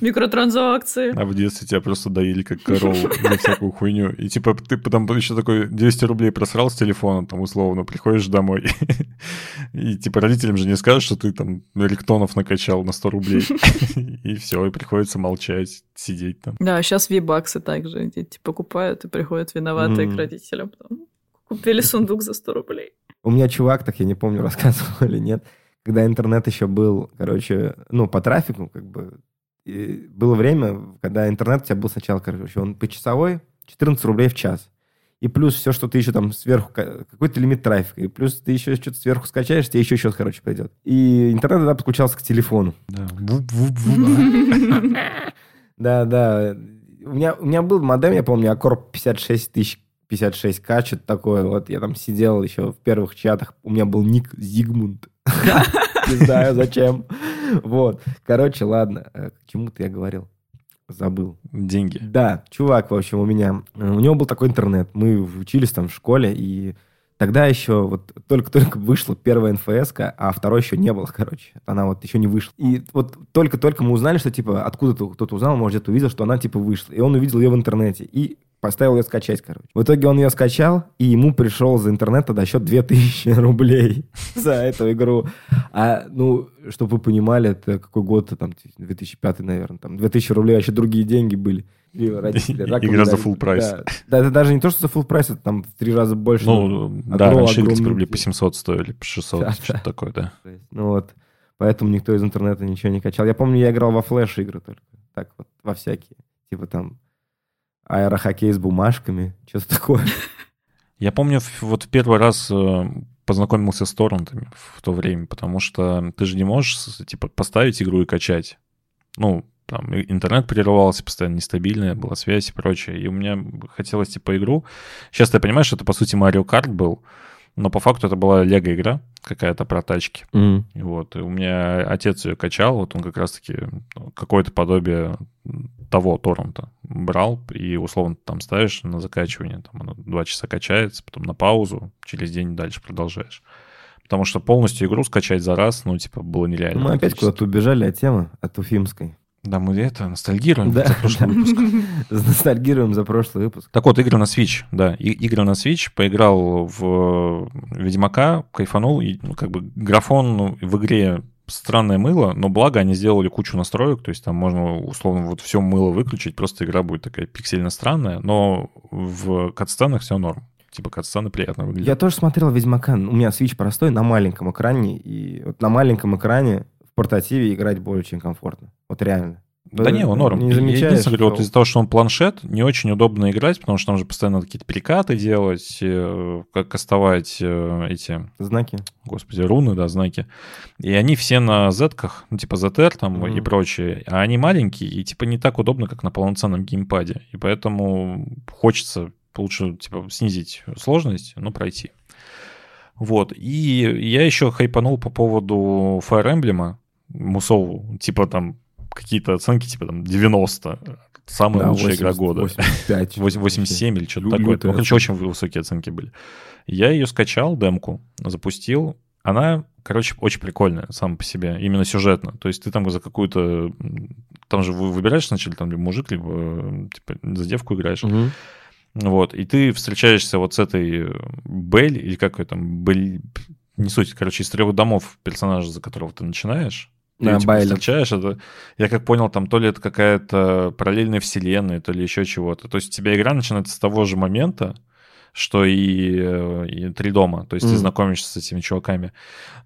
Микротранзакции. А в детстве тебя просто доили как корову за всякую хуйню. И типа ты потом еще такой 200 рублей просрал с телефона, там условно, приходишь домой. И типа родителям же не скажешь, что ты там риктонов накачал на 100 рублей. И все, и приходится молчать, сидеть там. Да, сейчас вибаксы также дети покупают и приходят виноватые к родителям. Купили сундук за 100 рублей. У меня чувак, так я не помню, рассказывал или нет, когда интернет еще был, короче, ну, по трафику, как бы, было время, когда интернет у тебя был сначала, короче, он почасовой, 14 рублей в час. И плюс все, что ты еще там сверху, ка- какой-то лимит трафика, и плюс ты еще что-то сверху скачаешь, тебе еще счет, короче, придет. И интернет тогда подключался к телефону. Да, да. У меня, у меня был модем, я помню, Аккорд 56 тысяч 56к, что-то такое. Вот я там сидел еще в первых чатах. У меня был ник Зигмунд. Не знаю, зачем. Вот. Короче, ладно. Э, К чему-то я говорил. Забыл. Деньги. Да, чувак, в общем, у меня... э, У него был такой интернет. Мы учились там в школе, и тогда еще вот только-только вышла первая нфс а второй еще не было, короче. Она вот еще не вышла. И вот только-только мы узнали, что, типа, откуда-то кто-то узнал, может, где-то увидел, что она, типа, вышла. И он увидел ее в интернете. И поставил ее скачать, короче. В итоге он ее скачал, и ему пришел за интернет тогда счет 2000 рублей за эту игру. А, ну, чтобы вы понимали, это какой год-то там, 2005, наверное, там 2000 рублей, вообще другие деньги были. Родители Игра за full прайс. Да. Да, это даже не то, что за full прайс, это там в три раза больше. Ну, огром- да, раньше игры рублей по день. 700 стоили, по 600, Да, что-то да. такое, да. Ну вот, поэтому никто из интернета ничего не качал. Я помню, я играл во флеш игры только. Так вот, во всякие. Типа там аэрохоккей с бумажками, что-то такое. Я помню, вот первый раз э, познакомился с торрентами в то время, потому что ты же не можешь, типа, поставить игру и качать. Ну, там интернет прерывался, постоянно нестабильная была связь и прочее. И у меня хотелось, типа, игру. Сейчас ты понимаешь, что это, по сути, Mario Kart был, но по факту это была лего-игра какая-то про тачки. Mm. Вот, и у меня отец ее качал, вот он как раз-таки какое-то подобие того торрента брал, и условно там ставишь на закачивание, там оно два часа качается, потом на паузу, через день дальше продолжаешь. Потому что полностью игру скачать за раз, ну, типа, было нереально. Мы опять куда-то убежали от темы, от уфимской. Да, мы это ностальгируем Да, за прошлый выпуск. Ностальгируем за прошлый выпуск. Так вот, игры на Switch, да, и- игры на Switch, поиграл в Ведьмака, кайфанул, и, ну, как бы графон в игре странное мыло, но благо они сделали кучу настроек, то есть там можно условно вот все мыло выключить, просто игра будет такая пиксельно странная, но в катсценах все норм. Типа катсцены приятно выглядят. Я тоже смотрел Ведьмака. У меня Switch простой на маленьком экране. И вот на маленьком экране в портативе играть более чем комфортно. Вот реально. Да не, он норм. Не замечаешь, единственное говорю, вот что- из-за того, что он планшет, не очень удобно играть, потому что там же постоянно надо какие-то перекаты делать, э, как кастовать э, эти Знаки. господи, руны, да, знаки. И они все на зетках, ну, типа ZR там Мгм. и прочее. А они маленькие и, типа, не так удобно, как на полноценном геймпаде. И поэтому хочется лучше, типа, снизить сложность, но пройти. Вот. И я еще хайпанул по поводу Fire Emblem, Мусову, типа там какие-то оценки, типа там 90. Самая Да, лучшая игра 80, года. 85. 87 или что-то Лю- такое. Ну, короче, очень высокие оценки были. Я ее скачал, демку, запустил. Она, короче, очень прикольная сама по себе, именно сюжетно. То есть ты там за какую-то... Там же вы выбираешь сначала, там, либо мужик, либо э, типа, за девку играешь. Мгм. Вот, и ты встречаешься вот с этой э, Бель, или как ее там, Бель... Не суть, короче, из трех домов персонажа, за которого ты начинаешь. Ты Да, типа, Байлет. встречаешь, это, я как понял, там то ли это какая-то параллельная вселенная, то ли еще чего-то. То есть у тебя игра начинается с того же момента, что и, э, и три дома. То есть ты Мгм. знакомишься с этими чуваками.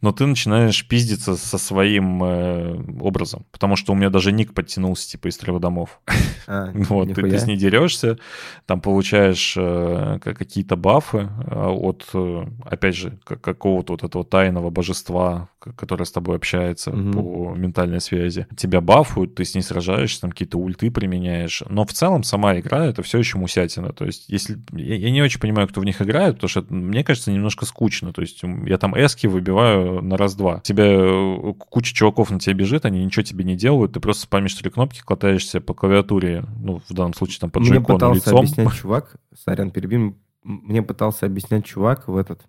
Но ты начинаешь пиздиться со своим э, образом. Потому что у меня даже ник подтянулся, типа, из трех домов. А, Вот, ты, ты с ней дерешься, там получаешь э, ка- какие-то бафы э, от, э, опять же, ка- какого-то вот этого тайного божества, к- которое с тобой общается Мгм. по ментальной связи. Тебя бафуют, ты с ней сражаешься, там какие-то ульты применяешь. Но в целом сама игра — это все еще мусятина. То есть если... Я, я не очень понимаю, кто в них играет, потому что это, мне кажется немножко скучно. То есть я там эски выбиваю на раз-два. Тебя э, куча чуваков на тебя бежит, они ничего тебе не делают, ты просто спамишь три кнопки, катаешься по клавиатуре, ну, в данном случае там по Мне джойкону пытался лицом. объяснять чувак, сорян, перебью, м, мне пытался объяснять чувак в этот,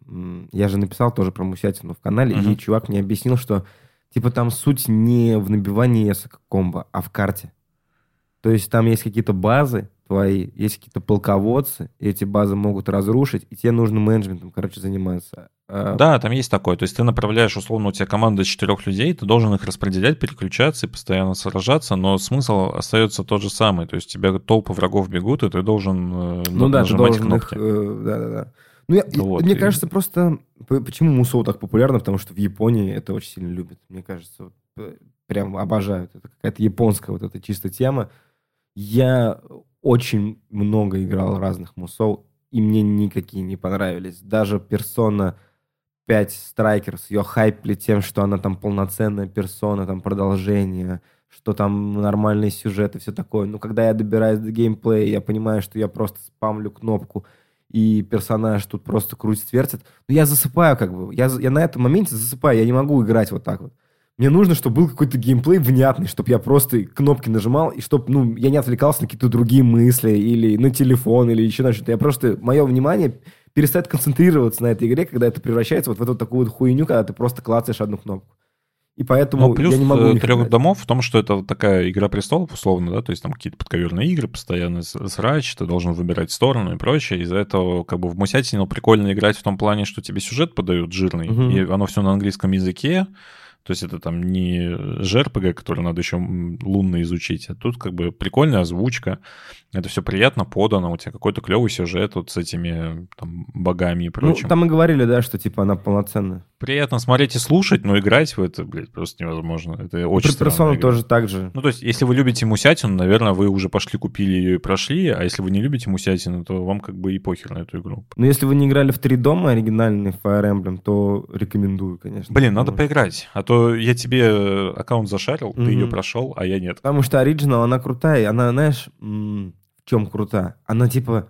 я же написал тоже про Мусятину в канале, Мгм. и чувак мне объяснил, что типа там суть не в набивании комбо, а в карте. То есть там есть какие-то базы твои, есть какие-то полководцы, и эти базы могут разрушить, и тебе нужно менеджментом, короче, заниматься. А, Да, там есть такое. То есть ты направляешь, условно, у тебя команда из четырех людей, ты должен их распределять, переключаться и постоянно сражаться, но смысл остается тот же самый. То есть у тебя толпы врагов бегут, и ты должен э, Ну да, ты нажимать должен их... кнопки. э, Да-да-да. Ну, я- Вот, мне и- кажется, просто... Почему Мусоу так популярно? Потому что в Японии это очень сильно любят. Мне кажется, вот, э, прям обожают. Это какая-то японская вот эта чисто тема. Я очень много играл разных Мусоу, и мне никакие не понравились. Даже персона 5 Страйкер с ее хайпли тем, что она там полноценная персона, там продолжение, что там нормальный сюжет и все такое. Но когда я добираюсь до геймплея, я понимаю, что я просто спамлю кнопку, и персонаж тут просто крутит-вертит. Но я засыпаю как бы. Я, я на этом моменте засыпаю, я не могу играть вот так вот. Мне нужно, чтобы был какой-то геймплей внятный, чтобы я просто кнопки нажимал, и чтобы, ну, я не отвлекался на какие-то другие мысли, или на телефон, или еще на что-то. Я просто, мое внимание перестает концентрироваться на этой игре, когда это превращается вот в эту такую хуйню, когда ты просто клацаешь одну кнопку. И поэтому Ну, плюс я не могу них трех играть. домов в том, что это вот такая игра престолов, условно, да, то есть там какие-то подковерные игры, постоянно срач, ты должен выбирать сторону и прочее. Из-за этого как бы в Мусятину прикольно играть в том плане, что тебе сюжет подают жирный, Мгм. и оно все на английском языке, то есть это там не JRPG, который надо еще лунно изучить, а тут как бы прикольная озвучка, это все приятно подано, у тебя какой-то клевый сюжет вот с этими там богами и Ну, прочим. там мы говорили, да, что типа она полноценная. приятно смотреть и слушать, но играть в это, блядь, просто невозможно. Это очень При персону тоже так же. Ну, то есть, если вы любите Мусятину, наверное, вы уже пошли, купили ее и прошли, а если вы не любите Мусятину, то вам как бы и похер на эту игру. Но если вы не играли в три дома оригинальный Fire Emblem, то рекомендую, конечно. Блин, надо Ну, поиграть, а то я тебе э, аккаунт зашарил, ты Мгм. ее прошел, а я нет. Потому что оригинал, она крутая. Она, знаешь, в чем крута? Она типа,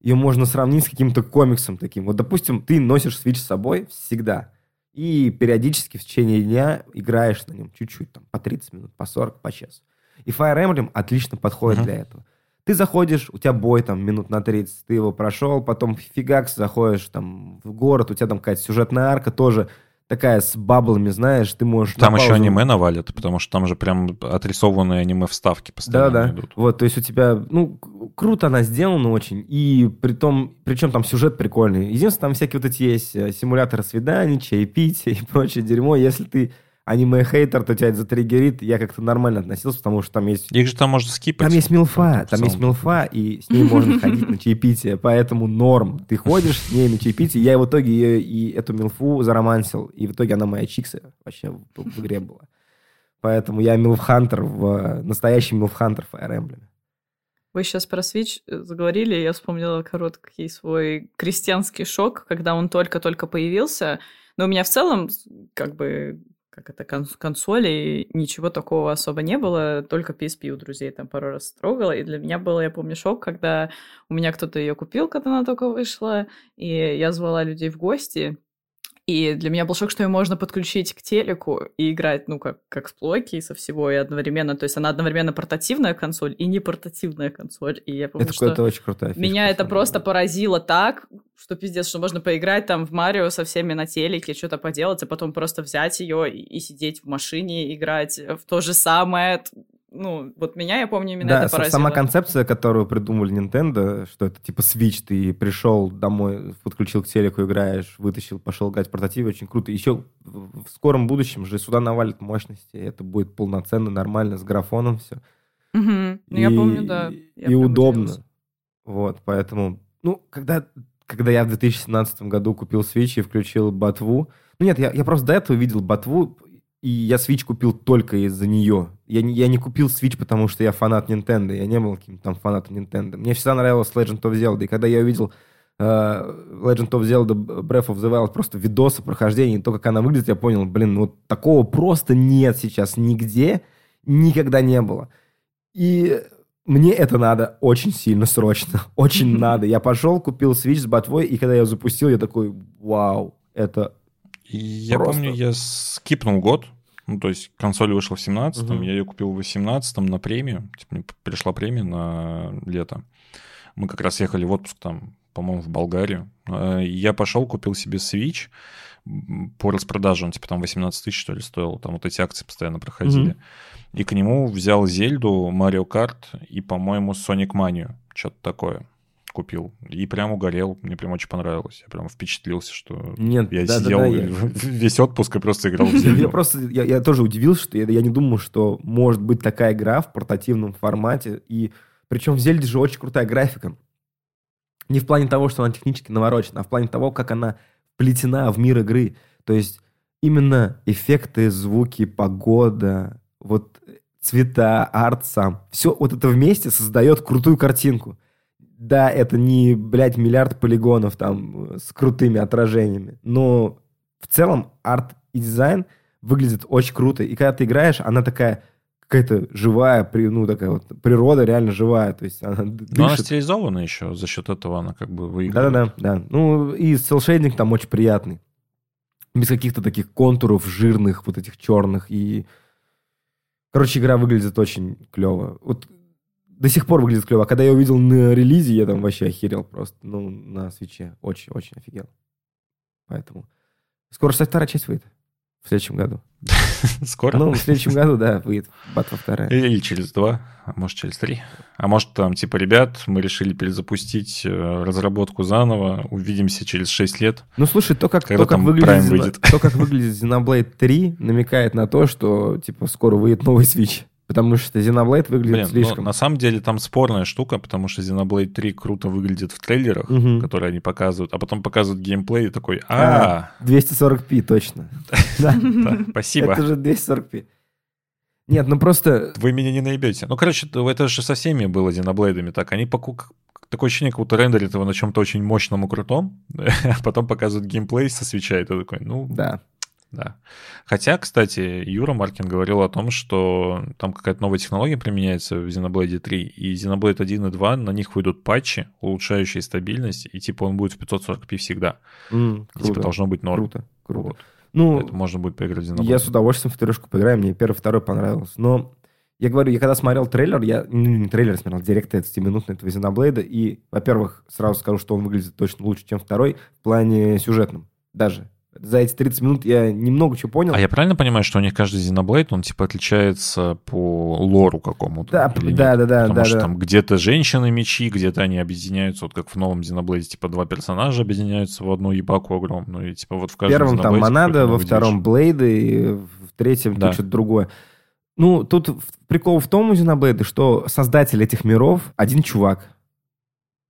ее можно сравнить с каким-то комиксом таким. Вот, допустим, ты носишь Switch с собой всегда. И периодически в течение дня играешь на нем чуть-чуть, там, по 30 минут, по 40, по часу. И Fire Emblem отлично подходит Мгм. для этого. Ты заходишь, у тебя бой там минут на 30, ты его прошел, потом фигакс, заходишь там в город, у тебя там какая-то сюжетная арка тоже такая с баблами, знаешь, ты можешь... на Там еще паузу- аниме навалят, потому что там же прям отрисованные аниме-вставки постоянно Да, да. идут. Вот, то есть у тебя, ну, круто она сделана очень, и при том, причем там сюжет прикольный. Единственное, там всякие вот эти есть э, симуляторы свиданий, чаепития и прочее дерьмо. Если ты аниме-хейтер, то тебя это затриггерит. Я как-то нормально относился, потому что там есть... Их же там можно скипать. Там есть милфа, Там, есть милфа, и с ней можно ходить на чаепитие, поэтому норм. Ты ходишь с ней на чаепитие, я в итоге ее и эту милфу заромансил, и в итоге она моя чикса вообще в, в игре была. Поэтому я милфхантер, в, настоящий милфхантер в Fire Emblem. Вы сейчас про Switch э, заговорили, я вспомнила короткий свой крестьянский шок, когда он только-только появился. Но у меня в целом, как бы, как это, кон- консоли, ничего такого особо не было, только PSP у друзей там пару раз трогала, и для меня было, я помню, шок, когда у меня кто-то ее купил, когда она только вышла, и я звала людей в гости, и для меня был шок, что ее можно подключить к телеку и играть, ну, как, как с плойки со всего, и одновременно, то есть она одновременно портативная консоль и не портативная консоль. И я помню, Это что очень крутая фишка. меня это просто поразило так, что пиздец, что можно поиграть там в Марио со всеми на телеке, что-то поделать, а потом просто взять ее и, и сидеть в машине, играть в то же самое. Ну, вот меня, я помню, именно Да, это поразило. сама концепция, которую придумали Nintendo, что это типа Switch, ты пришел домой, подключил к телеку, играешь, вытащил, пошел играть в портативе, очень круто. Еще в скором будущем же сюда навалит мощности, это будет полноценно, нормально, с графоном все. Мгм. Ну, я помню, да. Я и удобно. удивилась. Вот, поэтому, ну, когда, когда я в 2017 году купил Switch и включил ботву, ну нет, я, я просто до этого видел ботву, и я Switch купил только из-за нее. Я не, я не купил Switch, потому что я фанат Nintendo, я не был каким-то там фанатом Nintendo. Мне всегда нравилась Legend of Zelda, и когда я увидел э, Legend of Zelda Breath of the Wild, просто видосы прохождения, и то, как она выглядит, я понял, блин, ну вот такого просто нет сейчас нигде, никогда не было. И мне это надо очень сильно, срочно. Очень надо. Я пошел, купил Switch с ботвой, и когда я запустил, я такой, вау, это... Я Просто. помню, я скипнул год. Ну, то есть консоль вышла в 17-м, Мгм. я ее купил в 18-м на премию. Типа, мне пришла премия на лето. Мы как раз ехали в отпуск там, по-моему, в Болгарию. И Я пошел, купил себе Switch по распродаже. Он типа там 18 тысяч, что ли, стоил. Там вот эти акции постоянно проходили. Мгм. И к нему взял Зельду, Марио Карт и, по-моему, Sonic Mania. Что-то такое купил. И прям угорел. Мне прям очень понравилось. Я прям впечатлился, что Нет, я да, да, сидел да, я- весь отпуск и просто играл в Я Зельду. просто, я, я тоже удивился, что я, я не думал, что может быть такая игра в портативном формате. И причем в Зельде же очень крутая графика. Не в плане того, что она технически наворочена, а в плане того, как она вплетена в мир игры. То есть именно эффекты, звуки, погода, вот цвета, арт сам. Все вот это вместе создает крутую картинку. Да, это не, блядь, миллиард полигонов там э, с крутыми отражениями, но в целом арт и дизайн выглядит очень круто. И когда ты играешь, она такая какая-то живая, ну, такая вот природа реально живая. То есть она д- Но она дышит. стилизована еще, за счет этого она как бы выигрывает. Да-да-да. да. Ну, и селшейдинг там очень приятный. Без каких-то таких контуров жирных, вот этих черных. И, короче, игра выглядит очень клево. Вот до сих пор выглядит клево. А когда я увидел на релизе, я там вообще охерел просто. Ну, на свече. Очень-очень офигел. Поэтому. Скоро, кстати, вторая часть выйдет. В следующем году. Скоро? Ну, в следующем году, да, выйдет Батва вторая. Или через два, а может через три. А может там типа, ребят, мы решили перезапустить э, разработку заново, увидимся через 6 лет. Ну, слушай, то, как, то, как выглядит, то, как выглядит Xenoblade 3, намекает на то, что, типа, скоро выйдет новый Switch. Потому что Xenoblade выглядит Блин, ну, слишком... на самом деле там спорная штука, потому что Xenoblade 3 круто выглядит в трейлерах, Мгм. которые они показывают, а потом показывают геймплей и такой, а, 240p, точно. Спасибо. Это же 240p. Нет, ну просто... Вы меня не наебете. Ну, короче, это же со всеми было Xenoblade так. Они поку... Такое ощущение, как будто рендерят его на чем-то очень мощном и крутом, а потом показывают геймплей со свеча, и ты такой, ну, Да. Да. Хотя, кстати, Юра Маркин говорил о том, что там какая-то новая технология применяется в Xenoblade 3, и Xenoblade 1 и 2, на них выйдут патчи, улучшающие стабильность, и типа он будет в 540p всегда. М, И, типа Круто. должно быть норм. Круто. Круто. Вот. Ну, Поэтому можно будет поиграть в Xenoblade. Я с удовольствием в трешку поиграю, мне первый, второй понравился. Но я говорю, я когда смотрел трейлер, я ну, не трейлер смотрел, директ 30-минутный этого Xenoblade, и, во-первых, сразу скажу, что он выглядит точно лучше, чем второй, в плане сюжетном даже. За эти 30 минут я немного чего понял. А я правильно понимаю, что у них каждый Xenoblade, он типа отличается по лору какому-то? Да, да, да, да, Потому да, что да. там где-то женщины мечи, где-то они объединяются, вот как в новом Xenoblade, типа два персонажа объединяются в одну ебаку огромную, и типа вот в В каждом первом там Xenoblade Монада, какой-то во втором Блейды, и в третьем Да. что-то другое. Ну, тут в- прикол в том у Xenoblade, что создатель этих миров один чувак.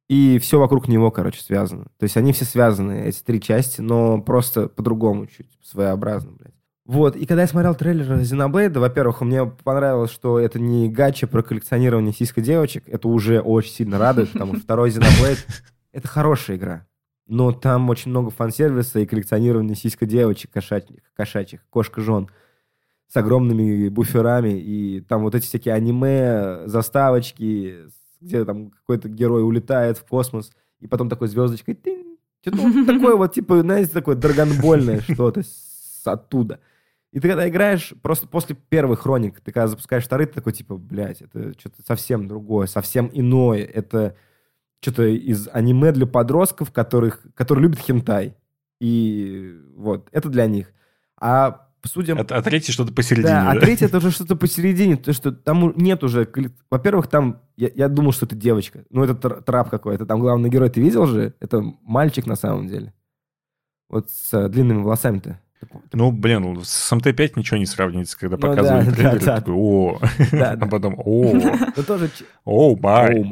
И все вокруг него, короче, связано. То есть они все связаны, эти три части, но просто по-другому чуть, своеобразно, блядь. Вот, и когда я смотрел трейлер Xenoblade, во-первых, мне понравилось, что это не гача про коллекционирование сиська девочек, это уже очень сильно радует, потому что второй Xenoblade — это хорошая игра. Но там очень много фан-сервиса и коллекционирования сиська девочек, кошачьих, кошачьих кошка-жен с огромными буферами, и там вот эти всякие аниме, заставочки, где там какой-то герой улетает в космос, и потом такой звездочкой. Что-то вот такое вот, типа, знаете, такое драгонбольное что-то с- оттуда. И ты когда играешь, просто после первых хроник, ты когда запускаешь вторые, ты такой, типа, блядь, это что-то совсем другое, совсем иное. Это что-то из аниме для подростков, которых, которые любят хентай. И вот, это для них. А судя... А, а третий что-то посередине, Да, а да? третье это уже что-то посередине, то что там нет уже... Во-первых, там... Я, я думал, что это девочка. Ну, это тр- трап какой-то. Там главный герой, ты видел же? Это мальчик на самом деле. Вот с э, длинными волосами-то. Ну, блин, с МТ-5 ничего не сравнится, когда Ну показывали да, трейлер, да, да. такой, о, Да, а потом, о, тоже... о, май.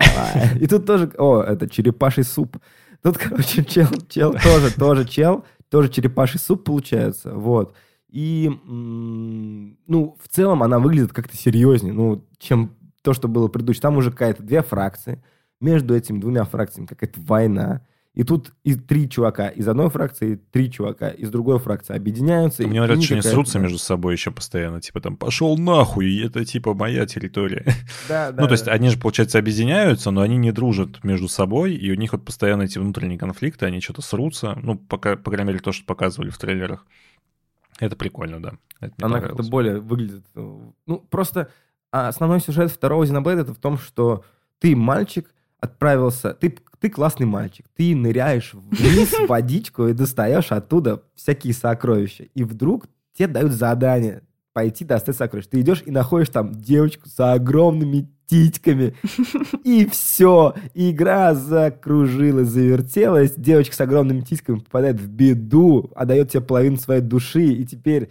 И тут тоже... О, это черепаший суп. Тут, короче, чел, чел тоже, тоже чел, тоже черепаший суп получается. Вот. И, ну, в целом она выглядит как-то серьезнее, ну, чем то, что было предыдущее. Там уже какая-то две фракции. Между этими двумя фракциями какая-то война. И тут и три чувака из одной фракции, и три чувака из другой фракции объединяются. и Мне нравится, что они срутся между собой еще постоянно, типа там, пошел нахуй, это типа моя территория. Да, да, Ну, то есть они же, получается, объединяются, но они не дружат между собой, и у них вот постоянно эти внутренние конфликты, они что-то срутся, ну, пока, по крайней мере, то, что показывали в трейлерах. Это прикольно, да. Это Она как-то более выглядит... э, Ну, просто а, основной сюжет второго Xenoblade это в том, что ты мальчик, отправился... Ты, ты классный мальчик. Ты ныряешь вниз в водичку и достаешь оттуда всякие сокровища. И вдруг тебе дают задание пойти достать сокровища. Ты идешь и находишь там девочку с огромными титьками. И все. Игра закружилась, завертелась. Девочка с огромными титьками попадает в беду, отдает тебе половину своей души. И теперь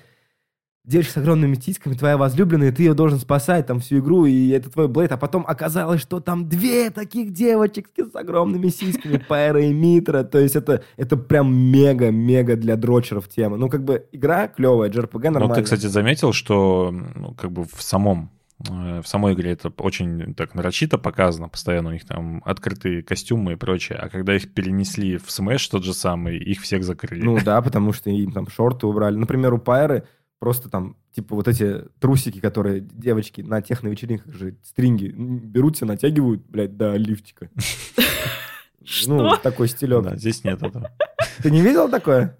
девочка с огромными титьками, твоя возлюбленная, и ты ее должен спасать там всю игру, и это твой Блейд. А потом оказалось, что там две таких девочек с огромными сиськами, Пайра и Митра. То есть это, это прям мега-мега для дрочеров тема. Ну, как бы игра клевая, JRPG Но нормальная. ты, кстати, заметил, что ну, как бы в самом в самой игре это очень так нарочито показано, постоянно у них там открытые костюмы и прочее, а когда их перенесли в Smash тот же самый, их всех закрыли. Ну да, потому что им там шорты убрали. Например, у Пайры просто там, типа, вот эти трусики, которые девочки на техно-вечеринках же стринги м, берут себе, натягивают, блядь, до лифчика. Ну, такой стилек. Да, здесь нет этого. Ты не видел такое?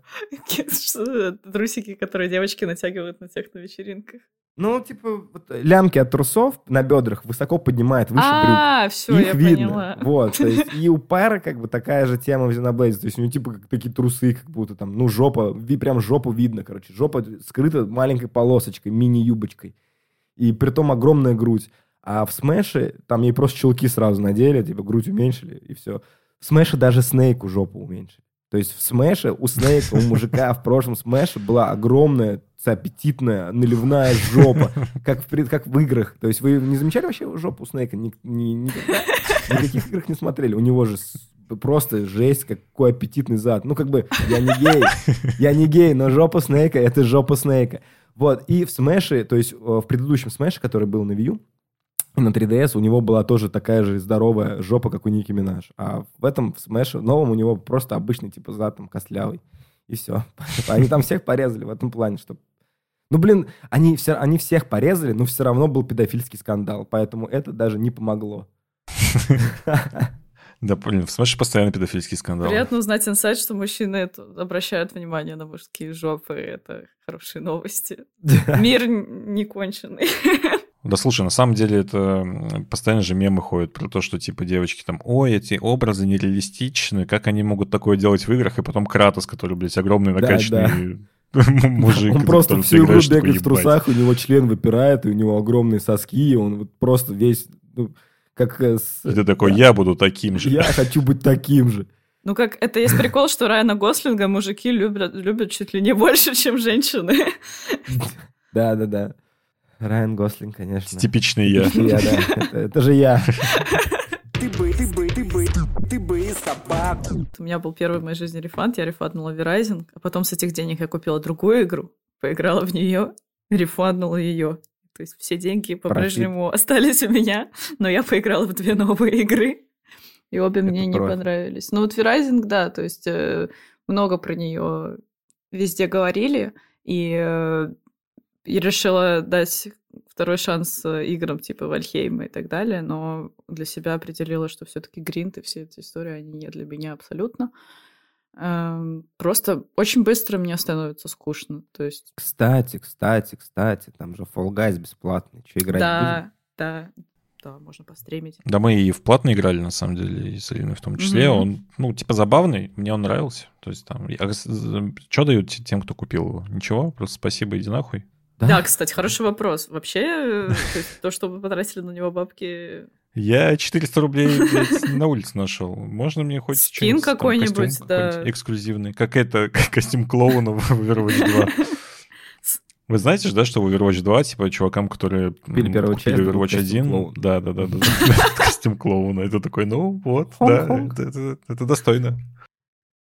Трусики, которые девочки натягивают на техно-вечеринках. Ну, типа, вот лямки от трусов на бедрах высоко поднимает выше брюк. А, все, Их я видно. поняла. Вот, то есть и у пары как бы такая же тема в Xenoblade. То есть у него типа как такие трусы, как будто там, ну, жопа, ви- прям жопу видно, короче. Жопа скрыта маленькой полосочкой, мини-юбочкой. И при том огромная грудь. А в Смэше там ей просто чулки сразу надели, типа грудь уменьшили, и все. В Smash е даже Снейку жопу уменьшили. То есть в Smash е у Снейка, у мужика в прошлом Smash е была огромная аппетитная наливная жопа, как в, как в играх. То есть вы не замечали вообще жопу у Снейка? Ни, ни, никогда? Никаких играх не смотрели. У него же просто жесть, какой аппетитный зад. Ну, как бы, я не гей, я не гей, но жопа Снейка — это жопа Снейка. Вот, и в Smash е, то есть э, в предыдущем Smash е, который был на и на 3DS у него была тоже такая же здоровая жопа, как у Ники Минаж. А в этом, в Smash е новом, у него просто обычный, типа, зад там костлявый. И все. Они там всех порезали в этом плане, чтобы ну, блин, они, все, они всех порезали, но все равно был педофильский скандал, поэтому это даже не помогло. Да, блин, в Smash е постоянно педофильский скандал. Приятно узнать инсайт, что мужчины обращают внимание на мужские жопы. Это хорошие новости. Мир не конченый. Да слушай, на самом деле это постоянно же мемы ходят про то, что типа девочки там, ой, эти образы нереалистичны, как они могут такое делать в играх, и потом Кратос, который, блядь, огромный накачанный да, да. мужик. Он просто всю игру бегает в трусах, у него член выпирает, и у него огромные соски, и он вот просто весь, ну, как... Э, с... И ты такой, я буду таким же. Я хочу быть таким же. Ну, как это есть прикол, что Райана Гослинга мужики любят, любят чуть ли не больше, чем женщины. Да, да, да. Райан Гослинг, конечно. Типичный я. я да. это, это же я. Ты бы, ты бы, ты бы, ты бы собаку. У меня был первый в моей жизни рефанд, я рефанднула Verizon, а потом с этих денег я купила другую игру, поиграла в нее, рефанднула ее. То есть все деньги по-прежнему остались у меня, но я поиграла в две новые игры, и обе это мне профи. не понравились. Ну вот Verizon, да, то есть э, много про нее везде говорили, и э, и решила дать второй шанс э, играм типа Вальхейма и так далее, но для себя определила, что все-таки Гринт и все эти истории, они не для меня абсолютно. Эм, просто очень быстро мне становится скучно. То есть... Кстати, кстати, кстати, там же Fall Guys бесплатный. Что играть Да, будем? да, да, можно постримить. Да, мы и в платно играли, на самом деле, и с Ириной в том числе. Mm-hmm. Он, ну, типа, забавный, мне он нравился. То есть там, что дают тем, кто купил его? Ничего, просто спасибо, иди нахуй. Да? да, кстати, хороший вопрос. Вообще, то, что вы потратили на него бабки... Я 400 рублей на улице нашел. Можно мне хоть Скин какой-нибудь, да. эксклюзивный. Как это, костюм клоуна в Overwatch 2. Вы знаете же, да, что в Overwatch 2, типа, чувакам, которые купили первую часть, Overwatch 1, да, да, да, да, костюм клоуна. Это такой, ну вот, да, это достойно.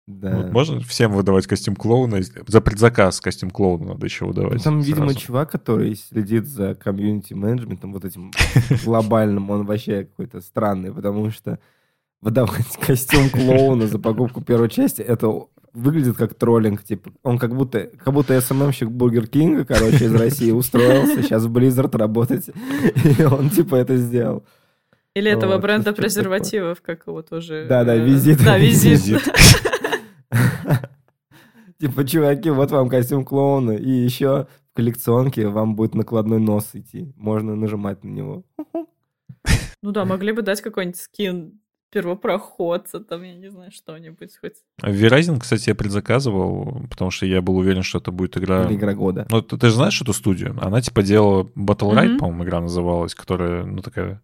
Да. Вот можно всем выдавать костюм клоуна? За предзаказ костюм клоуна надо еще выдавать. Там, сразу. видимо, чувак, который следит за community -менеджментом, вот этим глобальным, он вообще какой-то странный, потому что выдавать костюм клоуна за покупку первой части, это выглядит как троллинг, типа, он как будто, как будто СММщик Бургер Кинга, короче, из России устроился сейчас в Blizzard работать, и он, типа, это сделал. Или этого бренда презервативов, как его тоже... Да-да, визит. Да, визит. Типа, чуваки, вот вам костюм клоуна, и еще в коллекционке вам будет накладной нос идти. Можно нажимать на него. Ну да, могли бы дать какой-нибудь скин первопроходца, там, я не знаю, что-нибудь хоть. Verizon, кстати, я предзаказывал, потому что я был уверен, что это будет игра... Или игра года. Ну, ты, ты же знаешь эту студию? Она, типа, делала Battle Ride, mm-hmm. по-моему, игра называлась, которая, ну, такая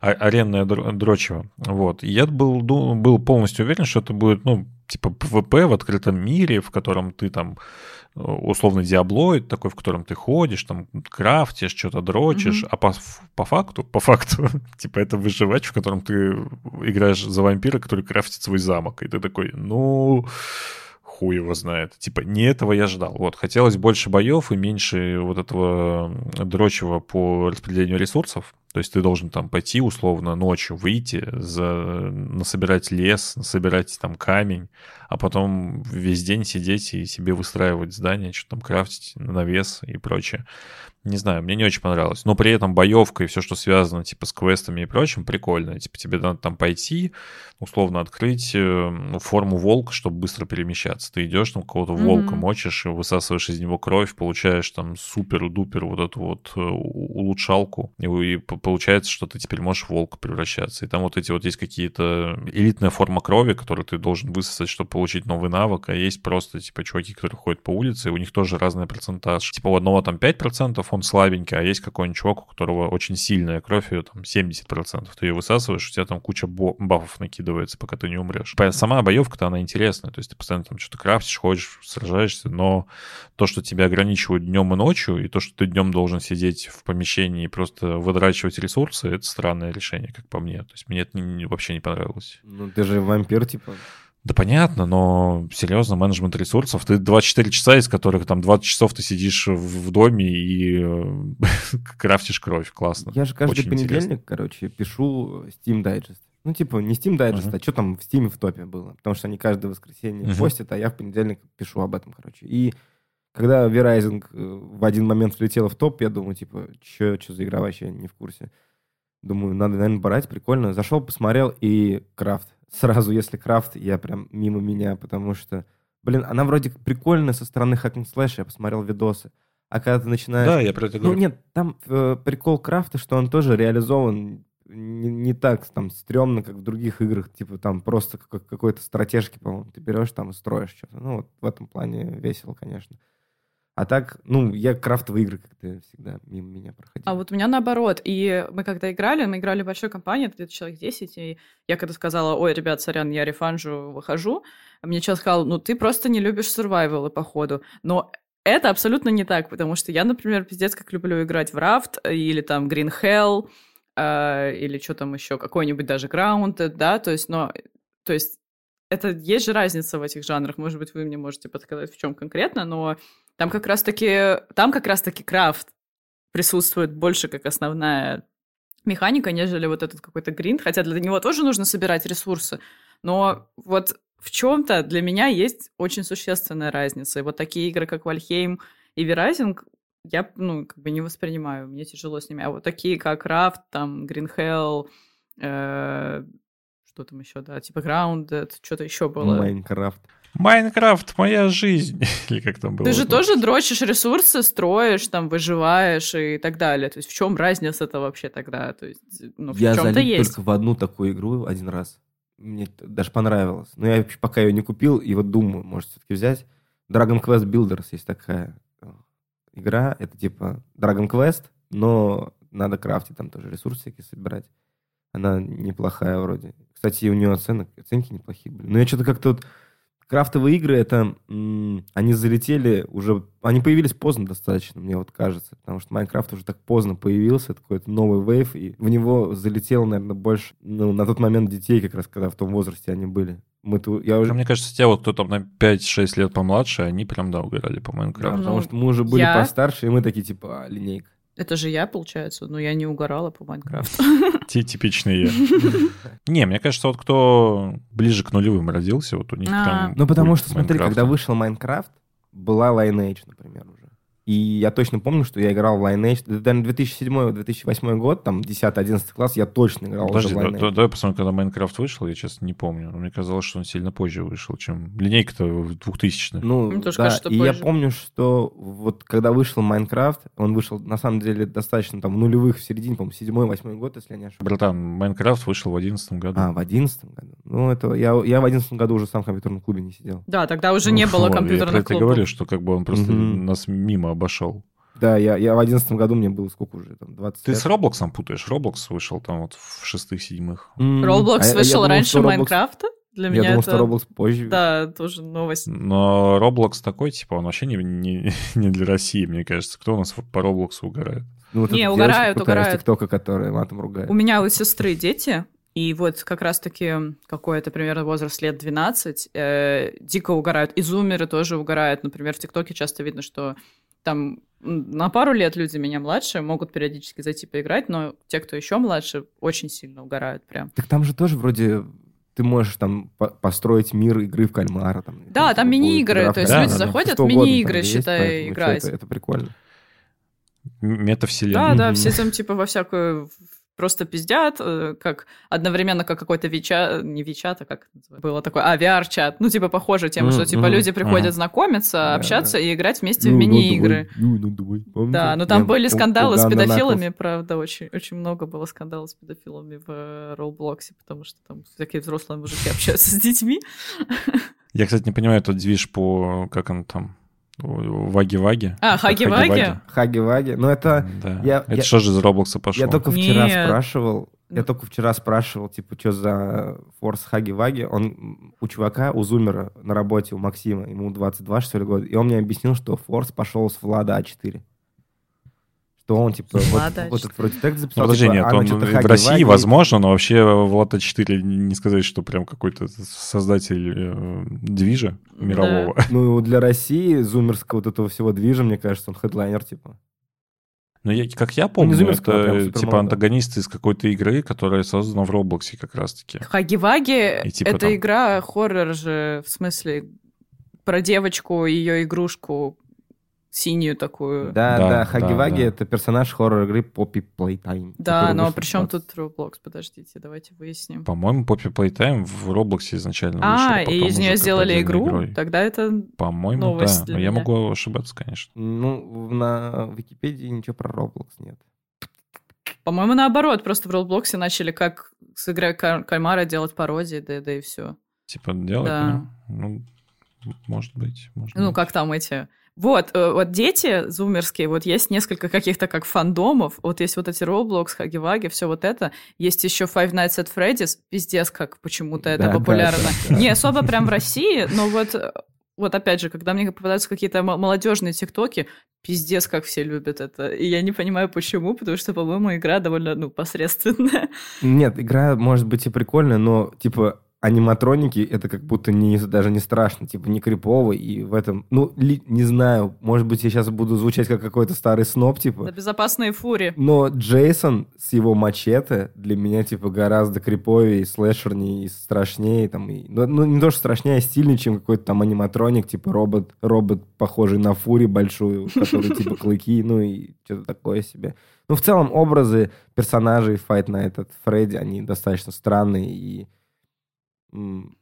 а, аренная дрочева. Вот. И я был, был полностью уверен, что это будет, ну, типа ПВП в открытом мире, в котором ты там э, условно диаблоид такой, в котором ты ходишь, там крафтишь, что-то дрочишь, mm-hmm. а по, по факту, по факту, типа это выживач, в котором ты играешь за вампира, который крафтит свой замок, и ты такой, ну, хуй его знает. Типа, не этого я ждал. Вот, хотелось больше боев и меньше вот этого дрочего по распределению ресурсов. То есть ты должен там пойти условно ночью, выйти, за, насобирать лес, насобирать там камень, а потом весь день сидеть и себе выстраивать здание, что там крафтить, навес и прочее. Не знаю, мне не очень понравилось. Но при этом боевка и все, что связано типа с квестами и прочим, прикольно. Типа тебе надо там пойти, условно открыть э, ну, форму волка, чтобы быстро перемещаться. Ты идешь там кого-то mm-hmm. волка мочишь, высасываешь из него кровь, получаешь там супер-дупер вот эту вот э, улучшалку и, и получается, что ты теперь можешь в волка превращаться. И там вот эти вот есть какие-то элитная форма крови, которую ты должен высосать, чтобы получить новый навык, а есть просто, типа, чуваки, которые ходят по улице, и у них тоже разный процентаж. Типа, у одного там 5%, он слабенький, а есть какой-нибудь чувак, у которого очень сильная кровь, ее там 70%. Ты ее высасываешь, у тебя там куча бафов накидывается, пока ты не умрешь. Сама боевка-то, она интересная, то есть ты постоянно там что-то крафтишь, ходишь, сражаешься, но то, что тебя ограничивают днем и ночью, и то, что ты днем должен сидеть в помещении и просто выдрачивать ресурсы, это странное решение, как по мне. То есть мне это вообще не понравилось. Ну, ты же вампир, типа. Да понятно, но серьезно, менеджмент ресурсов. Ты 24 часа, из которых там 20 часов ты сидишь в доме и э, крафтишь кровь. Классно. Я же каждый Очень понедельник, интересно. короче, пишу Steam Digest. Ну, типа, не Steam Digest, Ага. а что там в Steam в топе было. Потому что они каждое воскресенье Мгм. постят, а я в понедельник пишу об этом, короче. И когда Verizon э, в один момент влетела в топ, я думаю, типа, что за игра вообще не в курсе. Думаю, надо, наверное, брать, прикольно. Зашел, посмотрел, и крафт. Сразу, если крафт, я прям мимо меня, потому что, блин, она вроде прикольная со стороны and slash, я посмотрел видосы. А когда ты начинаешь... Да, я про это Ну говорю. нет, там э, прикол крафта, что он тоже реализован не, не так там стрёмно, как в других играх, типа там просто как- какой-то стратежки, по-моему, ты берешь там и строишь что-то. Ну вот в этом плане весело, конечно. А так, ну, я крафтовые игры как-то всегда мимо меня проходил. А вот у меня наоборот. И мы когда играли, мы играли в большой компании, где-то человек 10, и я когда сказала, ой, ребят, сорян, я рефанжу, выхожу, мне человек сказал, ну, ты просто не любишь сурвайвалы, походу. Но это абсолютно не так, потому что я, например, пиздец как люблю играть в Рафт или там Green Hell, э, или что там еще, какой-нибудь даже Grounded, да, то есть, но, то есть это есть же разница в этих жанрах. Может быть, вы мне можете подсказать, в чем конкретно, но там как раз-таки, там как раз-таки крафт присутствует больше как основная механика, нежели вот этот какой-то гринд, хотя для него тоже нужно собирать ресурсы, но вот в чем-то для меня есть очень существенная разница. И вот такие игры, как Вальхейм и Верайзинг, я, ну, как бы не воспринимаю, мне тяжело с ними. А вот такие, как Рафт, там, Green Hell, э, что там еще, да, типа Grounded, что-то еще было. Майнкрафт. Майнкрафт, моя жизнь. Или как там было? Ты же Ну, тоже дрочишь ресурсы, строишь, там, выживаешь и так далее. То есть в чем разница-то вообще тогда? То есть, ну, в я чем-то залип есть. только в одну такую игру один раз. Мне это даже понравилось. Но я пока ее не купил, и вот думаю, может, все-таки взять. Dragon Quest Builders есть такая э, игра. Это типа Dragon Quest, но надо крафтить, там тоже ресурсы всякие собирать. Она неплохая вроде. Кстати, у нее оценок, оценки неплохие были. Но я что-то как-то вот... Крафтовые игры, это... они залетели уже... Они появились поздно достаточно, мне вот кажется. Потому что Майнкрафт уже так поздно появился. Это какой-то новый вейв. И в него залетело, наверное, больше... Ну, на тот момент детей, как раз, когда в том возрасте они были. Мы ту- я уже... А Мне кажется, те вот, кто там на 5-6 лет помладше, они прям, да, угорали по Да, Майнкрафту. потому Ну, что мы уже были я- постарше, и мы такие, типа, а, линейка. Это же я, получается, но я не угорала по Майнкрафту. Те типичные я. Не, мне кажется, вот кто ближе к нулевым родился, вот у них прям... Ну, потому что, смотри, когда вышел Майнкрафт, была Lineage, например. И я точно помню, что я играл в Lineage. Это, наверное, 2007-2008 год, там, 10-11 класс, я точно играл Подожди, уже в Lineage. да- давай посмотрим, когда Майнкрафт вышел, я, честно, не помню. Но мне казалось, что он сильно позже вышел, чем... Линейка-то в 2000-х. Ну, Мне тоже да, кажется, что и я позже. помню, что вот когда вышел Майнкрафт, он вышел, на самом деле, достаточно там в нулевых, в середине, по-моему, седьмой, восьмой год, если я не ошибаюсь. Братан, Майнкрафт вышел в 2011 году. А, в одиннадцатом году. Ну, это я, я в одиннадцатом году уже сам в компьютерном клубе не сидел. Да, тогда уже не было вот, Я про компьютерных это говорю, что как бы он просто Мгм. нас мимо обошел. Да, я, я в одиннадцатом году, мне было сколько уже, там, 20 Ты лет. с Роблоксом путаешь. Роблокс вышел там вот в шестых-седьмых. М, Roblox а я- я вышел думал, раньше Roblox- Майнкрафта? Для Я меня думал, это... что Roblox позже. Да, тоже новость. Но Роблокс такой, типа, он вообще не, не, не для России, мне кажется. Кто у нас по Роблоксу угорает? Ну, вот Не, угорают, угорают. ТикТока, которая матом ругает. У меня у сестры дети, и вот как раз-таки какой-то примерно возраст лет 12, э, дико угорают. И зумеры тоже угорают. Например, в ТикТоке часто видно, что там на пару лет люди меня младше могут периодически зайти поиграть, но те, кто еще младше, очень сильно угорают прям. Так там же тоже вроде ты можешь там по- построить мир игры в кальмара. Там, Да, там типа, будет мини-игры, то есть кальмара, люди да, заходят, там мини-игры, есть, считай, поэтому чё, играть. Это, это прикольно. Метавселенная. Да, да, все там типа во всякую просто пиздят, э, как одновременно как какой-то Вичат, не Вичат, а как было такое, а, VR-чат, ну, типа, похоже тем, что, типа, люди приходят знакомиться, общаться и играть вместе в ну, мини-игры. ну, ну, помните? Да, но там были скандалы с педофилами, правда, очень, очень много было скандалов с педофилами в э, Роблоксе, потому что там всякие взрослые мужики общаются с детьми. Я, кстати, не понимаю этот движ по... Как он там? Ваги-ваги? А, Хаги-Ваги? Хаги-ваги. Ну, это... Да. Я- Это я- что же из Роблокса пошло? Я только вчера Нет. спрашивал, я Ну. только вчера спрашивал, типа, что за форс Хаги-Ваги. Он у чувака, у Зумера на работе, у Максима, ему 22, что ли, года, и он мне объяснил, что форс пошел с Влада А4. Что он, типа, вот, Влада вот А4. этот вроде текст Ну, записал, подожди, типа, нет, а, ну, он в. России возможно, но вообще Влад А4 не сказать, что прям какой-то создатель э, движа мирового. Ну, для России, зумерского вот этого всего движа, мне кажется, он хедлайнер, типа. Но я, как я помню, прям это супер типа антагонист из какой-то игры, которая создана в Роблоксе как раз-таки. Хаги-Ваги И типа это там- игра хоррор же, в смысле, про девочку, ее игрушку синюю такую. Да, Да, да, Хаги-Ваги да, да. это персонаж хоррор-игры Poppy Playtime. Да, но при чем 20. тут Roblox? Подождите, давайте выясним. По-моему, Poppy Playtime в Роблоксе изначально А, вышел, и из нее сделали игру? игрой. Тогда это... По-моему, новость да. для Но я меня. могу ошибаться, конечно. Ну, на Википедии ничего про Roblox нет. По-моему, наоборот, просто в Роблоксе начали как с игры Каль- Кальмара делать пародии, да, да и все. Типа делать, Да. ну, ну, может быть. Может Ну, быть. как там эти... Вот, э, вот дети зумерские, вот есть несколько каких-то как фандомов, вот есть вот эти Roblox, Хаги-Ваги, все вот это. Есть еще Five Nights at Freddy's, пиздец, как почему-то это Да, популярно. да, да. Не особо прям в России, но вот, э, вот опять же, когда мне попадаются какие-то мо- молодежные тиктоки, пиздец, как все любят это. И я не понимаю, почему, потому что, по-моему, игра довольно, ну, посредственная. Нет, игра может быть и прикольная, но, типа, аниматроники это как будто не, даже не страшно, типа, не крипово, и в этом, ну, ли- не знаю, может быть, я сейчас буду звучать как какой-то старый сноб, типа, безопасные фури. но Джейсон с его мачете для меня, типа, гораздо криповее, слэшернее, и страшнее, там, и, ну, ну, не то, что страшнее, а стильнее, чем какой-то там аниматроник, типа, робот, робот, похожий на фури большую, который, типа, клыки, ну, и что-то такое себе. Ну, в целом, образы персонажей Fight Night at Freddy, они достаточно странные и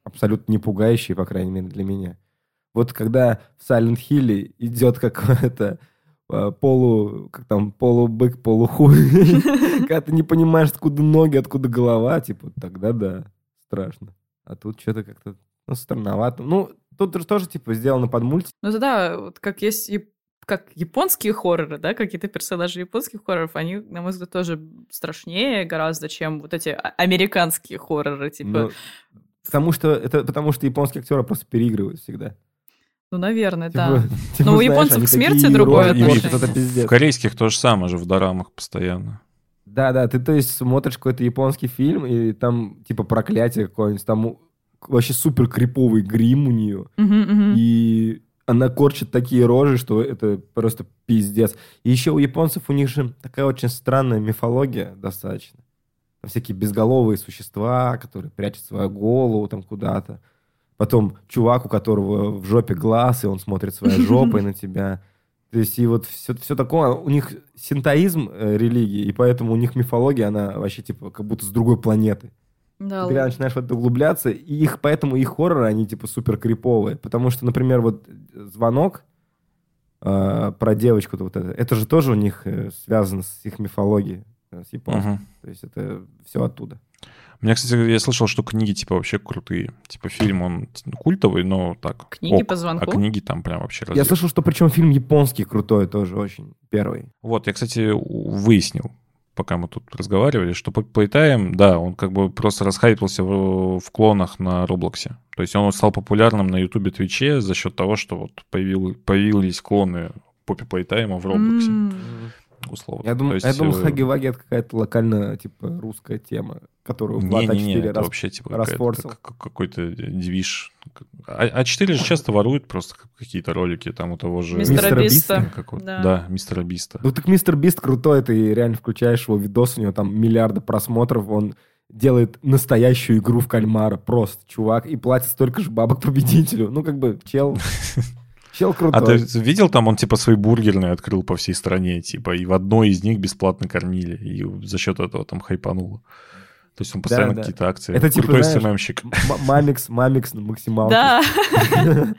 абсолютно не пугающие, по крайней мере, для меня. Вот когда в Silent Hill идет какой-то э, полу, как там, полубык, полухуй, когда ты не понимаешь, откуда ноги, откуда голова, типа, тогда да, страшно. А тут что-то как-то, ну, странновато. Ну, тут же тоже, типа, сделано под мультик. Ну да, вот как есть яп- как японские хорроры, да, какие-то персонажи японских хорроров, они, на мой взгляд, тоже страшнее гораздо, чем вот эти а- американские хорроры, типа, но- Потому что, это потому что японские актеры просто переигрывают всегда. ну, наверное, Типа, да. типа, Но у знаешь, японцев к смерти другое отношение. В корейских то же самое же в дорамах постоянно. Да, да, ты то есть смотришь какой-то японский фильм, и там типа проклятие какое-нибудь, там у- вообще супер криповый грим у нее, Мгм, мгм. и она корчит такие рожи, что это просто пиздец. И еще у японцев у них же такая очень странная мифология достаточно. Там всякие безголовые существа, которые прячут свою голову там куда-то. Потом чувак, у которого в жопе глаз, и он смотрит своей жопой на тебя. То есть и вот все, все такое. У них синтоизм э, религии, и поэтому у них мифология, она вообще типа как будто с другой планеты. Да, Ты начинаешь в это углубляться, и их, поэтому их хорроры, они типа супер криповые. Потому что, например, вот звонок э, про девочку, вот это, это же тоже у них э, связано с их мифологией, с японской. Мгм. То есть это все оттуда. У меня, кстати, я слышал, что книги типа вообще крутые. Типа фильм, он культовый, но так. Книги ок. по звонку? А книги там прям вообще Я разъеб. слышал, что причем фильм японский крутой тоже очень, первый. Вот, я, кстати, выяснил, пока мы тут разговаривали, что Playtime, да, он как бы просто расхайпился в, в клонах на Роблоксе. То есть он стал популярным на Ютубе, Твиче за счет того, что вот появил, появились клоны Poppy Playtime в Роблоксе, М. условно. Я думаю, я есть, думал, э, Хаги-Ваги это какая-то локальная, типа, русская тема, которую Влад Не-не-не, А4 это раз- вообще типа как- какой-то движ. А, а 4 же часто воруют просто какие-то ролики там у того же... Мистера Биста. Да. Да, мистера Биста. Ну так Мистер Бист крутой, ты реально включаешь его видос, у него там миллиарды просмотров, он делает настоящую игру в кальмара, просто чувак, и платит столько же бабок победителю. Ну как бы чел, Чел А крутой. ты видел, там он типа свои бургерные открыл по всей стране, типа, и в одной из них бесплатно кормили, и за счет этого там хайпануло. То есть он постоянно да. какие-то акции. Это типа, Крутой знаешь, СММщик. Мамикс, мамикс на максималке. Да.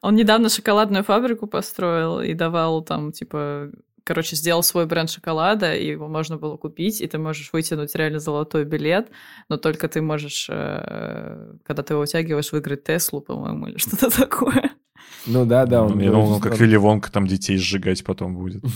Он недавно шоколадную фабрику построил и давал там, типа, короче, сделал свой бренд шоколада, и его можно было купить, и ты можешь вытянуть реально золотой билет, но только ты можешь, э, когда ты его вытягиваешь, выиграть Теслу, по-моему, или что-то такое. Ну да, да. он Я думал, он как Вилли Вонка там детей сжигать потом будет.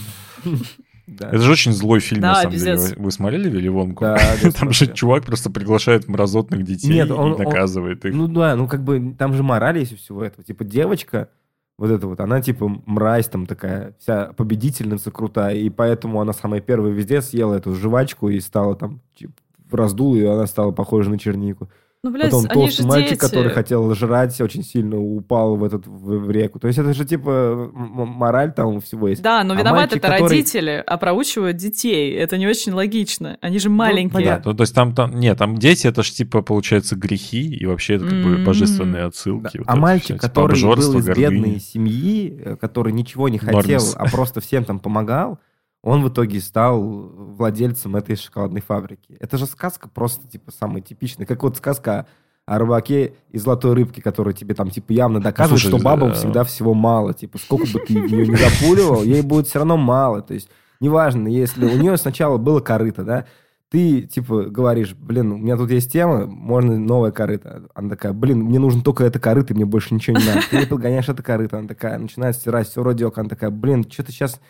Да. Это же очень злой фильм, Да, на самом деле. Вы- Вы смотрели Вилли Вонку? Да, да, Там же чувак просто приглашает мразотных детей Нет, и он- наказывает их. Ну да, ну как бы там же мораль есть у всего этого. Типа девочка, вот эта вот, она типа мразь там такая, вся победительница крутая, и поэтому она самая первая везде съела эту жвачку и стала там, типа, раздула ее, она стала похожа на чернику. Ну, блядь, Потом они толстый же мальчик, дети. который хотел жрать, очень сильно упал в, этот, в, в реку. То есть это же типа мораль там всего есть. Да, но А виноваты мальчик, это который- родители, а проучивают детей. Это не очень логично. Они же маленькие. понятно. Ну, то есть там, там, нет, там дети, это же типа, получается, грехи, и вообще это как бы М. божественные Да. отсылки. вот а это мальчик, всё, типа, который был из гордыня. бедной семьи, э, который ничего не хотел, Нормис. а просто всем там помогал, он в итоге стал владельцем этой шоколадной фабрики. Это же сказка просто, типа, самая типичная. Как вот сказка о рыбаке и золотой рыбке, которая тебе там, типа, явно доказывает, Слушай, что бабам э, всегда всего мало. Типа, сколько бы ты ее не запуливал, ей будет все равно мало. То есть, неважно, если у нее сначала было корыто, да, ты, типа, говоришь, блин, у меня тут есть тема, можно новое корыто. Она такая, блин, мне нужно только это корыто, мне больше ничего не надо. Ты ей подгоняешь это корыто, она такая, начинает стирать все радиок, она такая, блин, что-то сейчас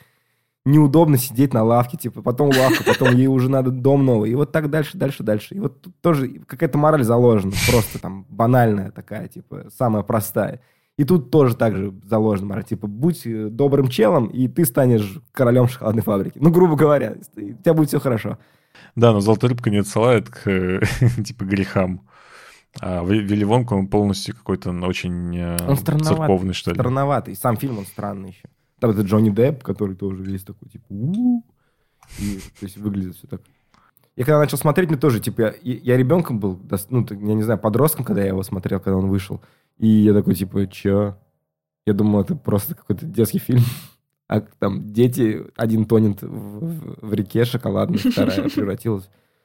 неудобно сидеть на лавке, типа, потом лавка, потом ей уже надо дом новый. И вот так дальше, дальше, дальше. И вот тут тоже какая-то мораль заложена, просто там банальная такая, типа, самая простая. И тут тоже так же заложена мораль, типа, будь э, добрым челом, и ты станешь королем шоколадной фабрики. Ну, грубо говоря, у тебя будет все хорошо. Да, но золотая рыбка не отсылает к, типа, грехам. А Ви- Вилли Вонка, он полностью какой-то очень э, Он церковный, что ли. Странноватый. Сам фильм, он странный еще. Там это Джонни Депп, который тоже весь такой, типа. И, то есть выглядит все так. Я когда начал смотреть, мне тоже, типа, я, я ребенком был, ну, я не знаю, подростком, когда я его смотрел, когда он вышел. И я такой, типа, чё? Я думал, это просто какой-то детский фильм. А там дети, один тонет в, в- в реке шоколадной, вторая превратилась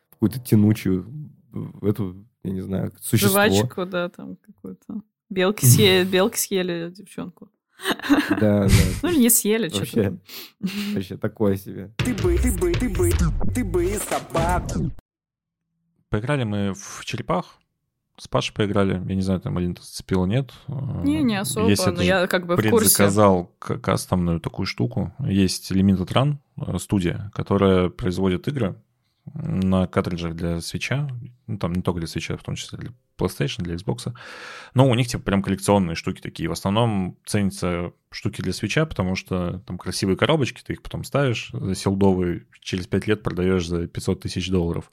в какую-то тянучую, в эту, я не знаю, существо. Жвачку, да, там какую-то. Белки съели, белки съели девчонку. Да, да. Ну не съели, что-то. Вообще, такое себе. Ты бы, ты бы, ты бы, ты бы и собаку. Поиграли мы в черепах. С Пашей поиграли. Я не знаю, там Алина зацепила, нет. Не, не особо, Есть но я как бы в курсе. предзаказал к- кастомную такую штуку. Есть Limited Run э, студия, которая производит игры на картриджах для свеча. Ну, там не только для свеча, в том числе для PlayStation, для Xbox. Но у них типа прям коллекционные штуки такие. В основном ценятся штуки для свеча, потому что там красивые коробочки, ты их потом ставишь за селдовые, через 5 лет продаешь за 500 тысяч долларов.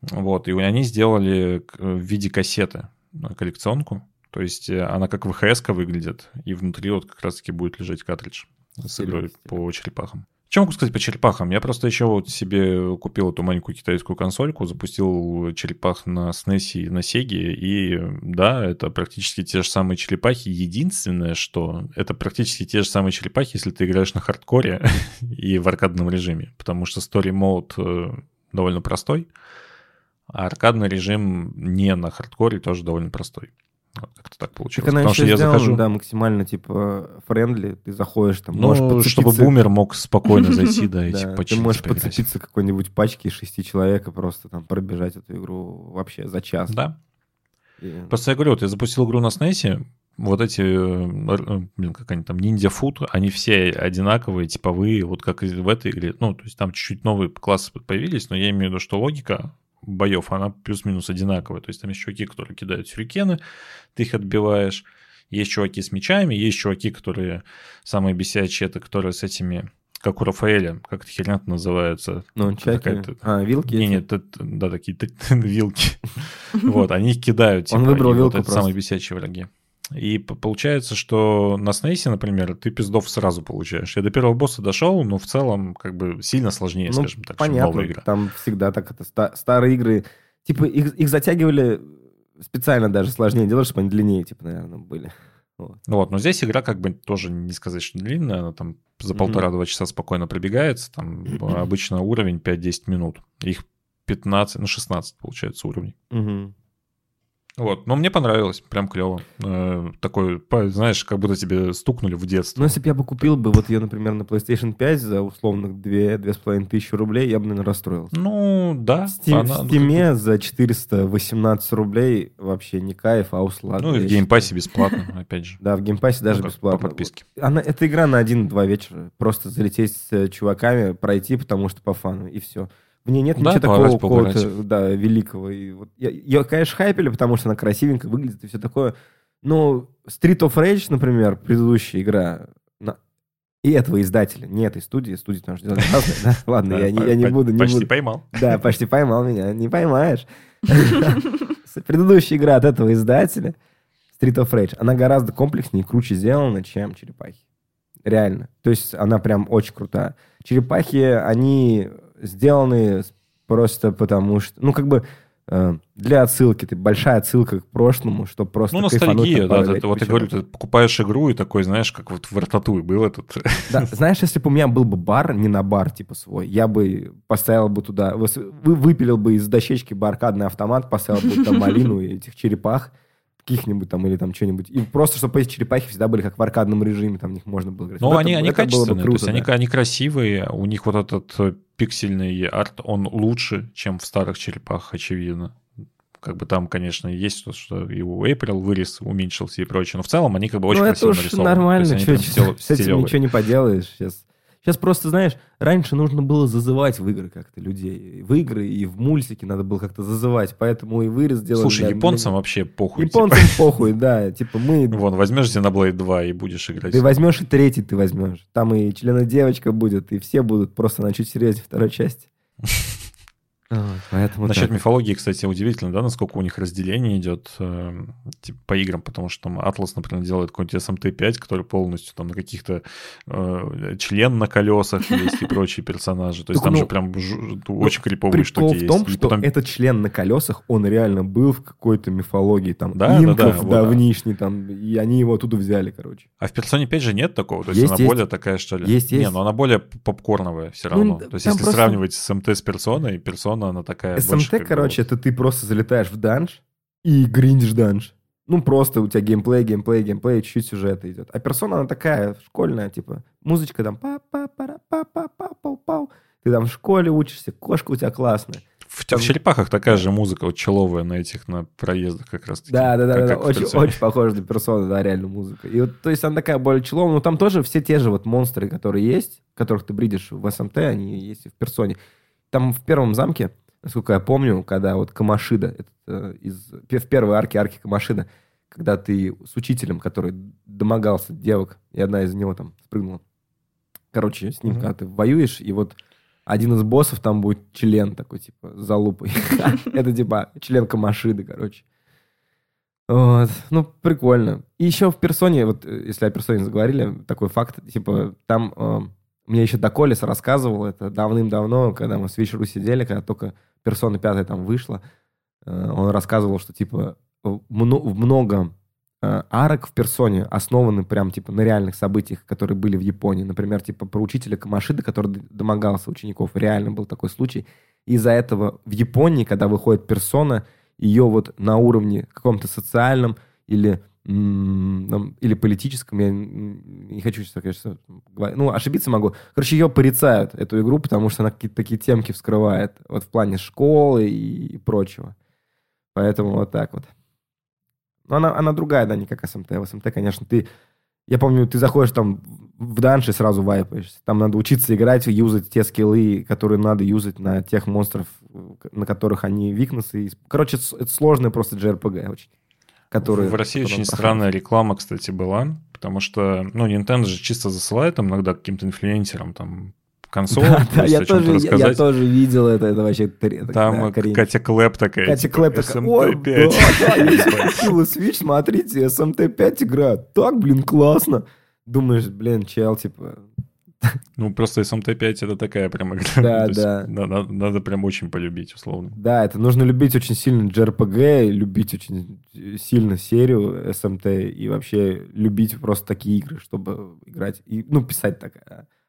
Вот, и они сделали к- в виде кассеты э, коллекционку. То есть э, она как ВХС выглядит, и внутри вот как раз-таки будет лежать картридж с игрой Стиль. по черепахам. Что могу сказать по черепахам? Я просто еще вот себе купил эту маленькую китайскую консольку, запустил черепах на SNES на Sega, и да, это практически те же самые черепахи. Единственное, что это практически те же самые черепахи, если ты играешь на хардкоре и в аркадном режиме, потому что Story Mode э, довольно простой, а аркадный режим не на хардкоре тоже довольно простой. Вот Как-то так получилось. Так она Потому еще что я сделана, захожу... да, максимально, типа, friendly. Ты заходишь, там, можешь Ну, подцепиться... чтобы бумер мог спокойно зайти, да, и типа ты можешь подцепиться к какой-нибудь пачке из шести человек и просто там пробежать эту игру вообще за час. Да. Просто я говорю, вот я запустил игру на SNES, вот эти, э, э, блин, как они там, Ninja Foot, они все одинаковые, типовые, вот как и в этой игре. Ну, то есть там чуть-чуть новые классы появились, но я имею в виду, что логика боев, она плюс-минус одинаковая. То есть там есть чуваки, которые кидают сюрикены, ты их отбиваешь. Есть чуваки с мечами, есть чуваки, которые самые бесячие, это которые с этими, как у Рафаэля, как эта херня называется. Ну. Какая-то- А, вилки Не, нет, это- да, такие вилки. Вот, они их кидают. Он типа, выбрал вилку это просто. самые бесячие враги. И получается, что на Снейсе, например, ты пиздов сразу получаешь. Я до первого босса дошел, но в целом как бы сильно сложнее, Ну, скажем так, чем понятно, новая игра. там всегда так это ста- старые игры. Типа их, их затягивали специально даже сложнее делать, чтобы они длиннее, типа, наверное, были. Вот. Вот, но здесь игра как бы тоже не сказать, что длинная, она там за полтора-два часа спокойно пробегается, там обычно уровень 5-10 минут, их 15, ну 16 получается уровней. Вот, но мне понравилось, прям клево. Э, такой, знаешь, как будто тебе стукнули в детство. Ну, если бы я бы купил бы вот ее, например, на PlayStation 5 за условных 2-2,5 тысячи рублей, я бы, наверное, расстроился. Ну, да. В Steam- она- в Steam е за 418 рублей вообще не кайф, а услада. Ну, и в Game Pass е бесплатно, опять же. Да, в Game Pass е даже Ну, бесплатно. По подписке. Она, это игра на один-два вечера. Просто залететь с э, чуваками, пройти, потому что по фану, и все. В ней нет Да, ничего такого какого-то, да, великого. И вот, я- ее, конечно, хайпели, потому что она красивенько выглядит и все такое. Но Street of Rage, например, предыдущая игра, на- и этого издателя, не этой студии, студии там же разные? Ладно, я не- я не буду, не Почти буду. поймал. Да, почти поймал меня, не поймаешь. Предыдущая игра от этого издателя, Street of Rage, она гораздо комплекснее и круче сделана, чем Черепахи. Реально. То есть она прям очень крутая. Черепахи, они сделаны просто потому что... Ну, как бы э, для отсылки. Ты большая отсылка к прошлому, чтобы просто Ну, ностальгия, да. ты- Вот я говорю, ты покупаешь игру и такой, знаешь, как вот в Рататуй был этот. Да, знаешь, если бы у меня был бы бар, не на бар типа свой, я бы поставил бы туда, выпилил бы из дощечки бы аркадный автомат, поставил бы там малину и этих черепах, каких-нибудь там, или там что-нибудь. И просто, чтобы эти черепахи всегда были как в аркадном режиме, там в них можно было играть. Ну, Вот они, это- они это было бы качественные, то есть круто, они, да. они красивые, у них вот этот э, пиксельный арт, он лучше, чем в старых черепах, очевидно. Как бы там, конечно, есть то, что и у April вырез уменьшился и прочее, но в целом они как бы очень ну, это красиво уж нарисованы. нормально, То есть чё- они прям стило- с этим ничего не поделаешь сейчас. Сейчас просто, знаешь, раньше нужно было зазывать в игры как-то людей. В игры и в мультики надо было как-то зазывать, поэтому и вырез делали. Слушай, для- японцам вообще похуй. типа. Японцам похуй, да. Типа мы... Вон, возьмешь Xenoblade 2 и будешь играть. Ты возьмешь и третий ты возьмешь. Там и члена девочка будет, и все будут просто на чуть серьезнее второй части. Вот, Поэтому Насчет так. мифологии, кстати, удивительно, да, насколько у них разделение идет э, типа, по играм, потому что там Atlas, например, делает какой-нибудь SMT5, который полностью там на каких-то э, член на колесах есть и прочие персонажи. То есть там ну, же прям жу- очень криповые штуки в том, есть. Что этот член на колесах, он реально был в какой-то мифологии, там, инков да, вот. давнишней, там, и они его оттуда взяли, короче. А в персоне 5 же нет такого, то есть, Есть, она есть. более такая, что ли? Есть, Не, есть. но она более попкорновая все Ну, равно. то есть, если сравнивать с МТ с персоной, персона, она такая больше СМТ, бы короче, вот- это ты просто залетаешь в данж и гриндишь данж. Ну, просто у тебя геймплей, геймплей, геймплей, чуть-чуть сюжета идет. А персона, она такая школьная, типа, музычка там па па пара па па па пау пау Ты там в школе учишься, кошка у тебя классная. В, там- в черепахах такая же музыка вот человая на этих, на проездах как раз. Да, да, да, как- да, как очень, очень похоже на персону, да, реально музыка. И вот, то есть она такая более человая, но там тоже все те же вот монстры, которые есть, которых ты бридишь в СМТ, они есть и в персоне. Там в первом замке, насколько я помню, когда вот Камашида, это, э, из, в первой арке, арки Камашида, когда ты с учителем, который домогался девок, и одна из него там спрыгнула. Короче, с ним, Мгм. когда ты воюешь, и вот один из боссов там будет член такой, типа, за лупой. Это типа член Камашиды, короче. Вот. Ну, прикольно. И еще в персоне, вот э, если о персоне заговорили, такой факт, типа, там э, мне еще Доколес рассказывал это давным-давно, когда мы с вечеру сидели, когда только персона пятая там вышла, э, он рассказывал, что, типа, мно- много э, арок в персоне основаны прям, типа, на реальных событиях, которые были в Японии. Например, типа, про учителя Камашиды, который домогался учеников. Реально был такой случай. Из-за этого в Японии, когда выходит персона, ее вот на уровне каком-то социальном или, или политическом, я не хочу сейчас, конечно, говорить, ну, ошибиться могу. Короче, ее порицают, эту игру, потому что она какие-то такие темки вскрывает, вот в плане школы и прочего. Поэтому вот так вот. Но она, она другая, да, не как СМТ. В СМТ, конечно, ты... Я помню, ты заходишь там в данж и сразу вайпаешься. Там надо учиться играть, юзать те скиллы, которые надо юзать на тех монстров, на которых они викнусы. Короче, это сложный просто JRPG очень. Который, в России очень проходит. странная реклама, кстати, была, потому что, ну, Nintendo же чисто засылает там иногда каким-то инфлюенсерам там консоль, Да, да, я тоже, я, я рассказать. тоже видел это, это вообще Там да. Катя Клэп такая, Катя типа, Клэп такая, ой, да, 5. да, я Switch, смотрите, SMT5 игра, так, блин, классно. Думаешь, блин, чел, типа, Ну, просто SMT5 это такая прям игра. Да, То да. Надо, надо прям очень полюбить, условно. Да, это нужно любить очень сильно JRPG, любить очень сильно серию SMT и вообще любить просто такие игры, чтобы играть и, ну, писать так.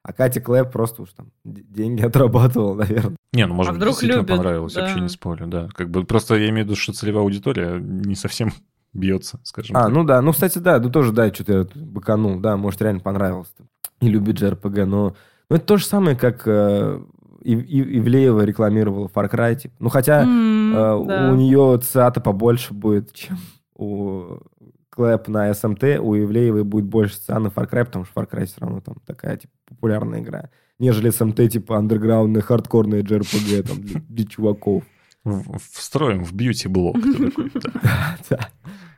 А Катя Клэп просто уж там деньги отрабатывал, наверное. Не, ну, может А быть, вдруг действительно любят, понравилось, да. вообще не спорю, да. Как бы просто я имею в виду, что целевая аудитория не совсем бьется, скажем А, так. ну да, ну, кстати, да, ну тоже, да, что-то я быканул, да, может, реально понравилось. И любит JRPG, но, ну, это то же самое, как э, Ив- Ив- Ивлеева рекламировала Far Cry, типа. Ну, хотя М, э, да. у нее ЦАТа побольше будет, чем у Клэп на СМТ, у Ивлеевой будет больше ЦА на Far Cry, потому что Far Cry все равно там такая, типа, популярная игра, нежели СМТ, типа, андерграундная, хардкорная JRPG, там, для, для чуваков. Встроим в бьюти-блок. да. Да.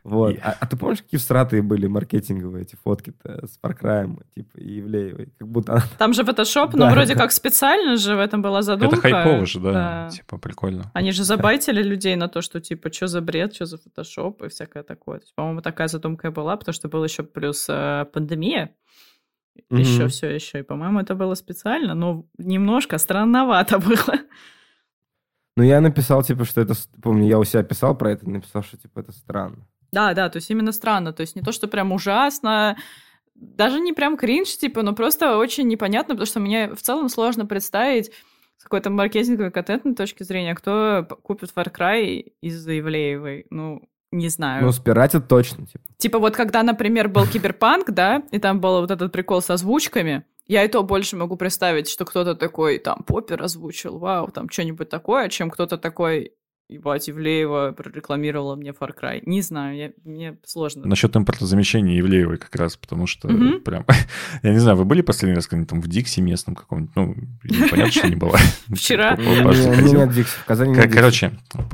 Вот. И- А, а ты помнишь, какие всратые были маркетинговые эти фотки-то с Cry, типа, и Ивлеевой? Как будто она... Там же Photoshop, Да, но вроде да. как специально же в этом была задумка. Это хайпово же, да. Типа прикольно. Они же забайтили людей на то, что типа, что за бред, что за фотошоп и всякое такое. То есть, по-моему, такая задумка и была, потому что был еще плюс э, пандемия. Мгм. Еще все еще. И, по-моему, это было специально, но немножко странновато было. Ну, я написал, типа, что это... Помню, я у себя писал про это, написал, что, типа, это странно. Да, да, то есть именно странно. То есть не то, что прям ужасно, даже не прям кринж, типа, но просто очень непонятно, потому что мне в целом сложно представить с какой-то маркетинговой контентной точки зрения, кто купит Far Cry из-за Ивлеевой. Ну, не знаю. Ну, спиратит точно, типа. Типа вот когда, например, был Киберпанк, да, и там был вот этот прикол с озвучками, я и то больше могу представить, что кто-то такой, там, Поппер озвучил, вау, там, что-нибудь такое, чем кто-то такой, ебать, Ивлеева прорекламировала мне Far Cry. Не знаю, я, мне сложно. Насчет импортозамещения Евлеевой как раз, потому что Мгм. прям... Я не знаю, вы были последний раз когда-нибудь там в Дикси местном каком-нибудь? Ну, понятно, что не была. Вчера. Нет Дикси, в Казани. Короче,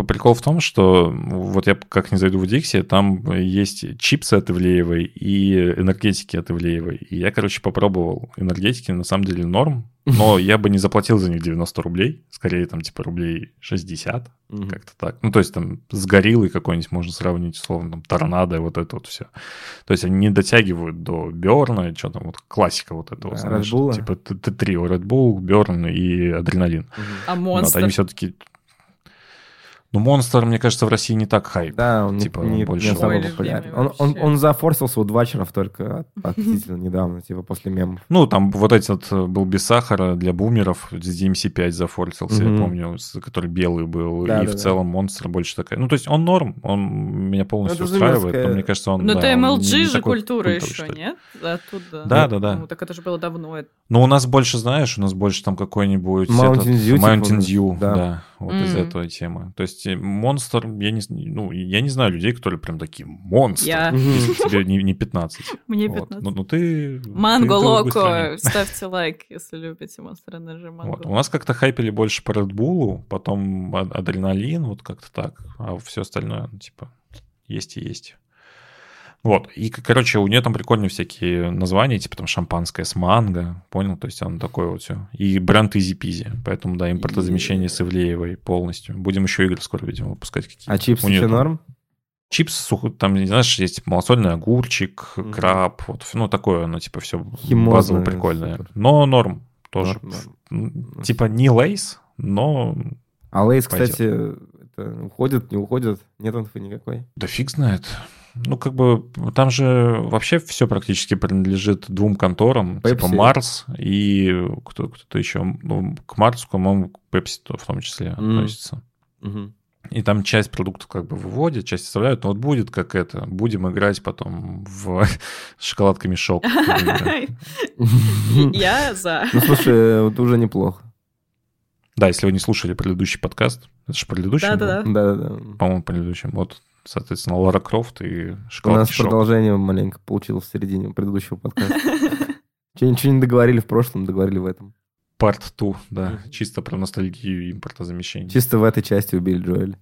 прикол в том, что вот я как не зайду в Дикси, там есть чипсы от Ивлеевой и энергетики от Ивлеевой. И я, короче, попробовал энергетики, на самом деле норм, но я бы не заплатил за них 90 рублей, скорее там типа рублей 60, Мгм. как-то так. Ну, то есть там с гориллой какой-нибудь можно сравнить, условно, там торнадо и вот это вот все. То есть они не дотягивают до Берна, что там, вот классика вот этого, Да, знаешь, типа т- т- трио, Red Bull, Берн и Адреналин. Мгм. А Вот, монстр? они все-таки... Ну, Монстр, мне кажется, в России не так хайп. Да, он не- Типа, не, больше не особо популярен. Он, он, он зафорсился у двачеров только от- относительно недавно, типа после мемов. Ну, там вот этот э, был без сахара для бумеров, с DMC5 зафорсился, Мгм. я помню, который белый был. И в целом Монстр больше такая... Ну, то есть он норм, он меня полностью Это устраивает, но мне кажется, он... Ну, это он MLG же культура еще, нет? Оттуда. Да, да, да. Ну, так это же было давно. Ну, у нас больше, знаешь, у нас больше там какой-нибудь... Mountain Dew, типа, Mountain Dew, да. Вот из Мгм. этой темы. То есть э, Монстр, я не, ну, я не знаю людей, которые прям такие, Монстр, Я. если тебе не, не 15. Мне Вот. 15. Ну, ну ты... Манго. Локо, ставьте лайк, если любите Energy Манго. Вот. У нас как-то хайпели больше по Red Bull, потом а- адреналин, вот как-то так. А все остальное, ну, типа, есть и есть. Вот. И, короче, у нее там прикольные всякие названия, типа там шампанское с манго, понял? То есть он такой вот все. И бренд Easy Peasy. Поэтому, да, импортозамещение с Ивлеевой полностью. Будем еще игры скоро, видимо, выпускать какие-то. А чипсы все норм? Чипс, сухо, там, не знаешь, есть типа, малосольный огурчик, Мгм. краб, вот, ну, такое, оно, типа, все Химозное, базово прикольное. супер. Но норм тоже. Норм, норм. Типа не Lay's, но А Lay's, кстати, это уходит, не уходит? Нет инфы никакой? да фиг знает. Ну, как бы, там же вообще все практически принадлежит двум конторам, Pepsi. типа Марс и кто, кто-то еще. Ну, к Марсу, по-моему, Пепси в том числе Мгм. относится. И там часть продуктов как бы выводят, часть оставляют, но вот будет как это. Будем играть потом в шоколадками шок. Я за. Ну, слушай, вот уже неплохо. Да, если вы не слушали предыдущий подкаст, это же предыдущий был? Да-да-да. По-моему, предыдущим. Вот, соответственно, Лара Крофт и У нас шок. продолжение маленько получилось в середине предыдущего подкаста. Че, ничего не договорили в прошлом, договорили в этом. Part 2, да. Чисто про ностальгию и импортозамещение. Чисто в этой части убили Джоэля.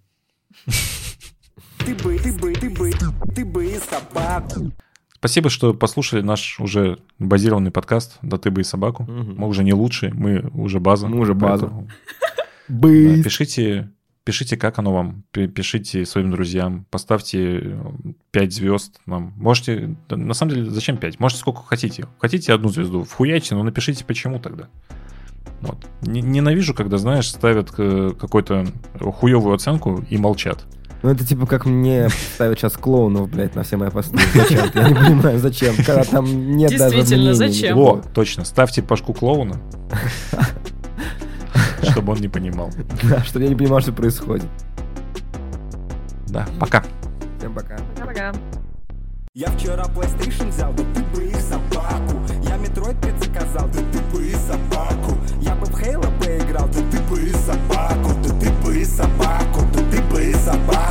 Ты бы, ты бы, ты бы, ты бы и собаку. Спасибо, что послушали наш уже базированный подкаст «Да ты бы и собаку». Мгм. Мы уже не лучшие, мы уже база. Мы уже база. Поэтому, да, Бысь. пишите, Пишите, как оно вам. Пишите своим друзьям. Поставьте 5 звезд нам. Можете... На самом деле, зачем 5? Можете сколько хотите. Хотите одну звезду? Вхуяйте, но напишите, почему тогда. Вот. Ненавижу, когда, знаешь, ставят э, какую-то хуевую оценку и молчат. Ну, это типа как мне ставят сейчас клоунов, блядь, на все мои посты. Зачем? Я не понимаю, зачем, когда там нет даже Действительно, зачем? О, точно, ставьте пашку клоуна. Чтобы он не понимал. Да, чтобы я не понимал, что происходит. Да, пока. Всем пока. Пока-пока. Я вчера PlayStation взял, да ты бы их собаку Я Metroid 5 заказал, да ты бы и собаку Я бы в Halo поиграл, да ты бы и собаку Да ты бы и собаку, да ты бы и собаку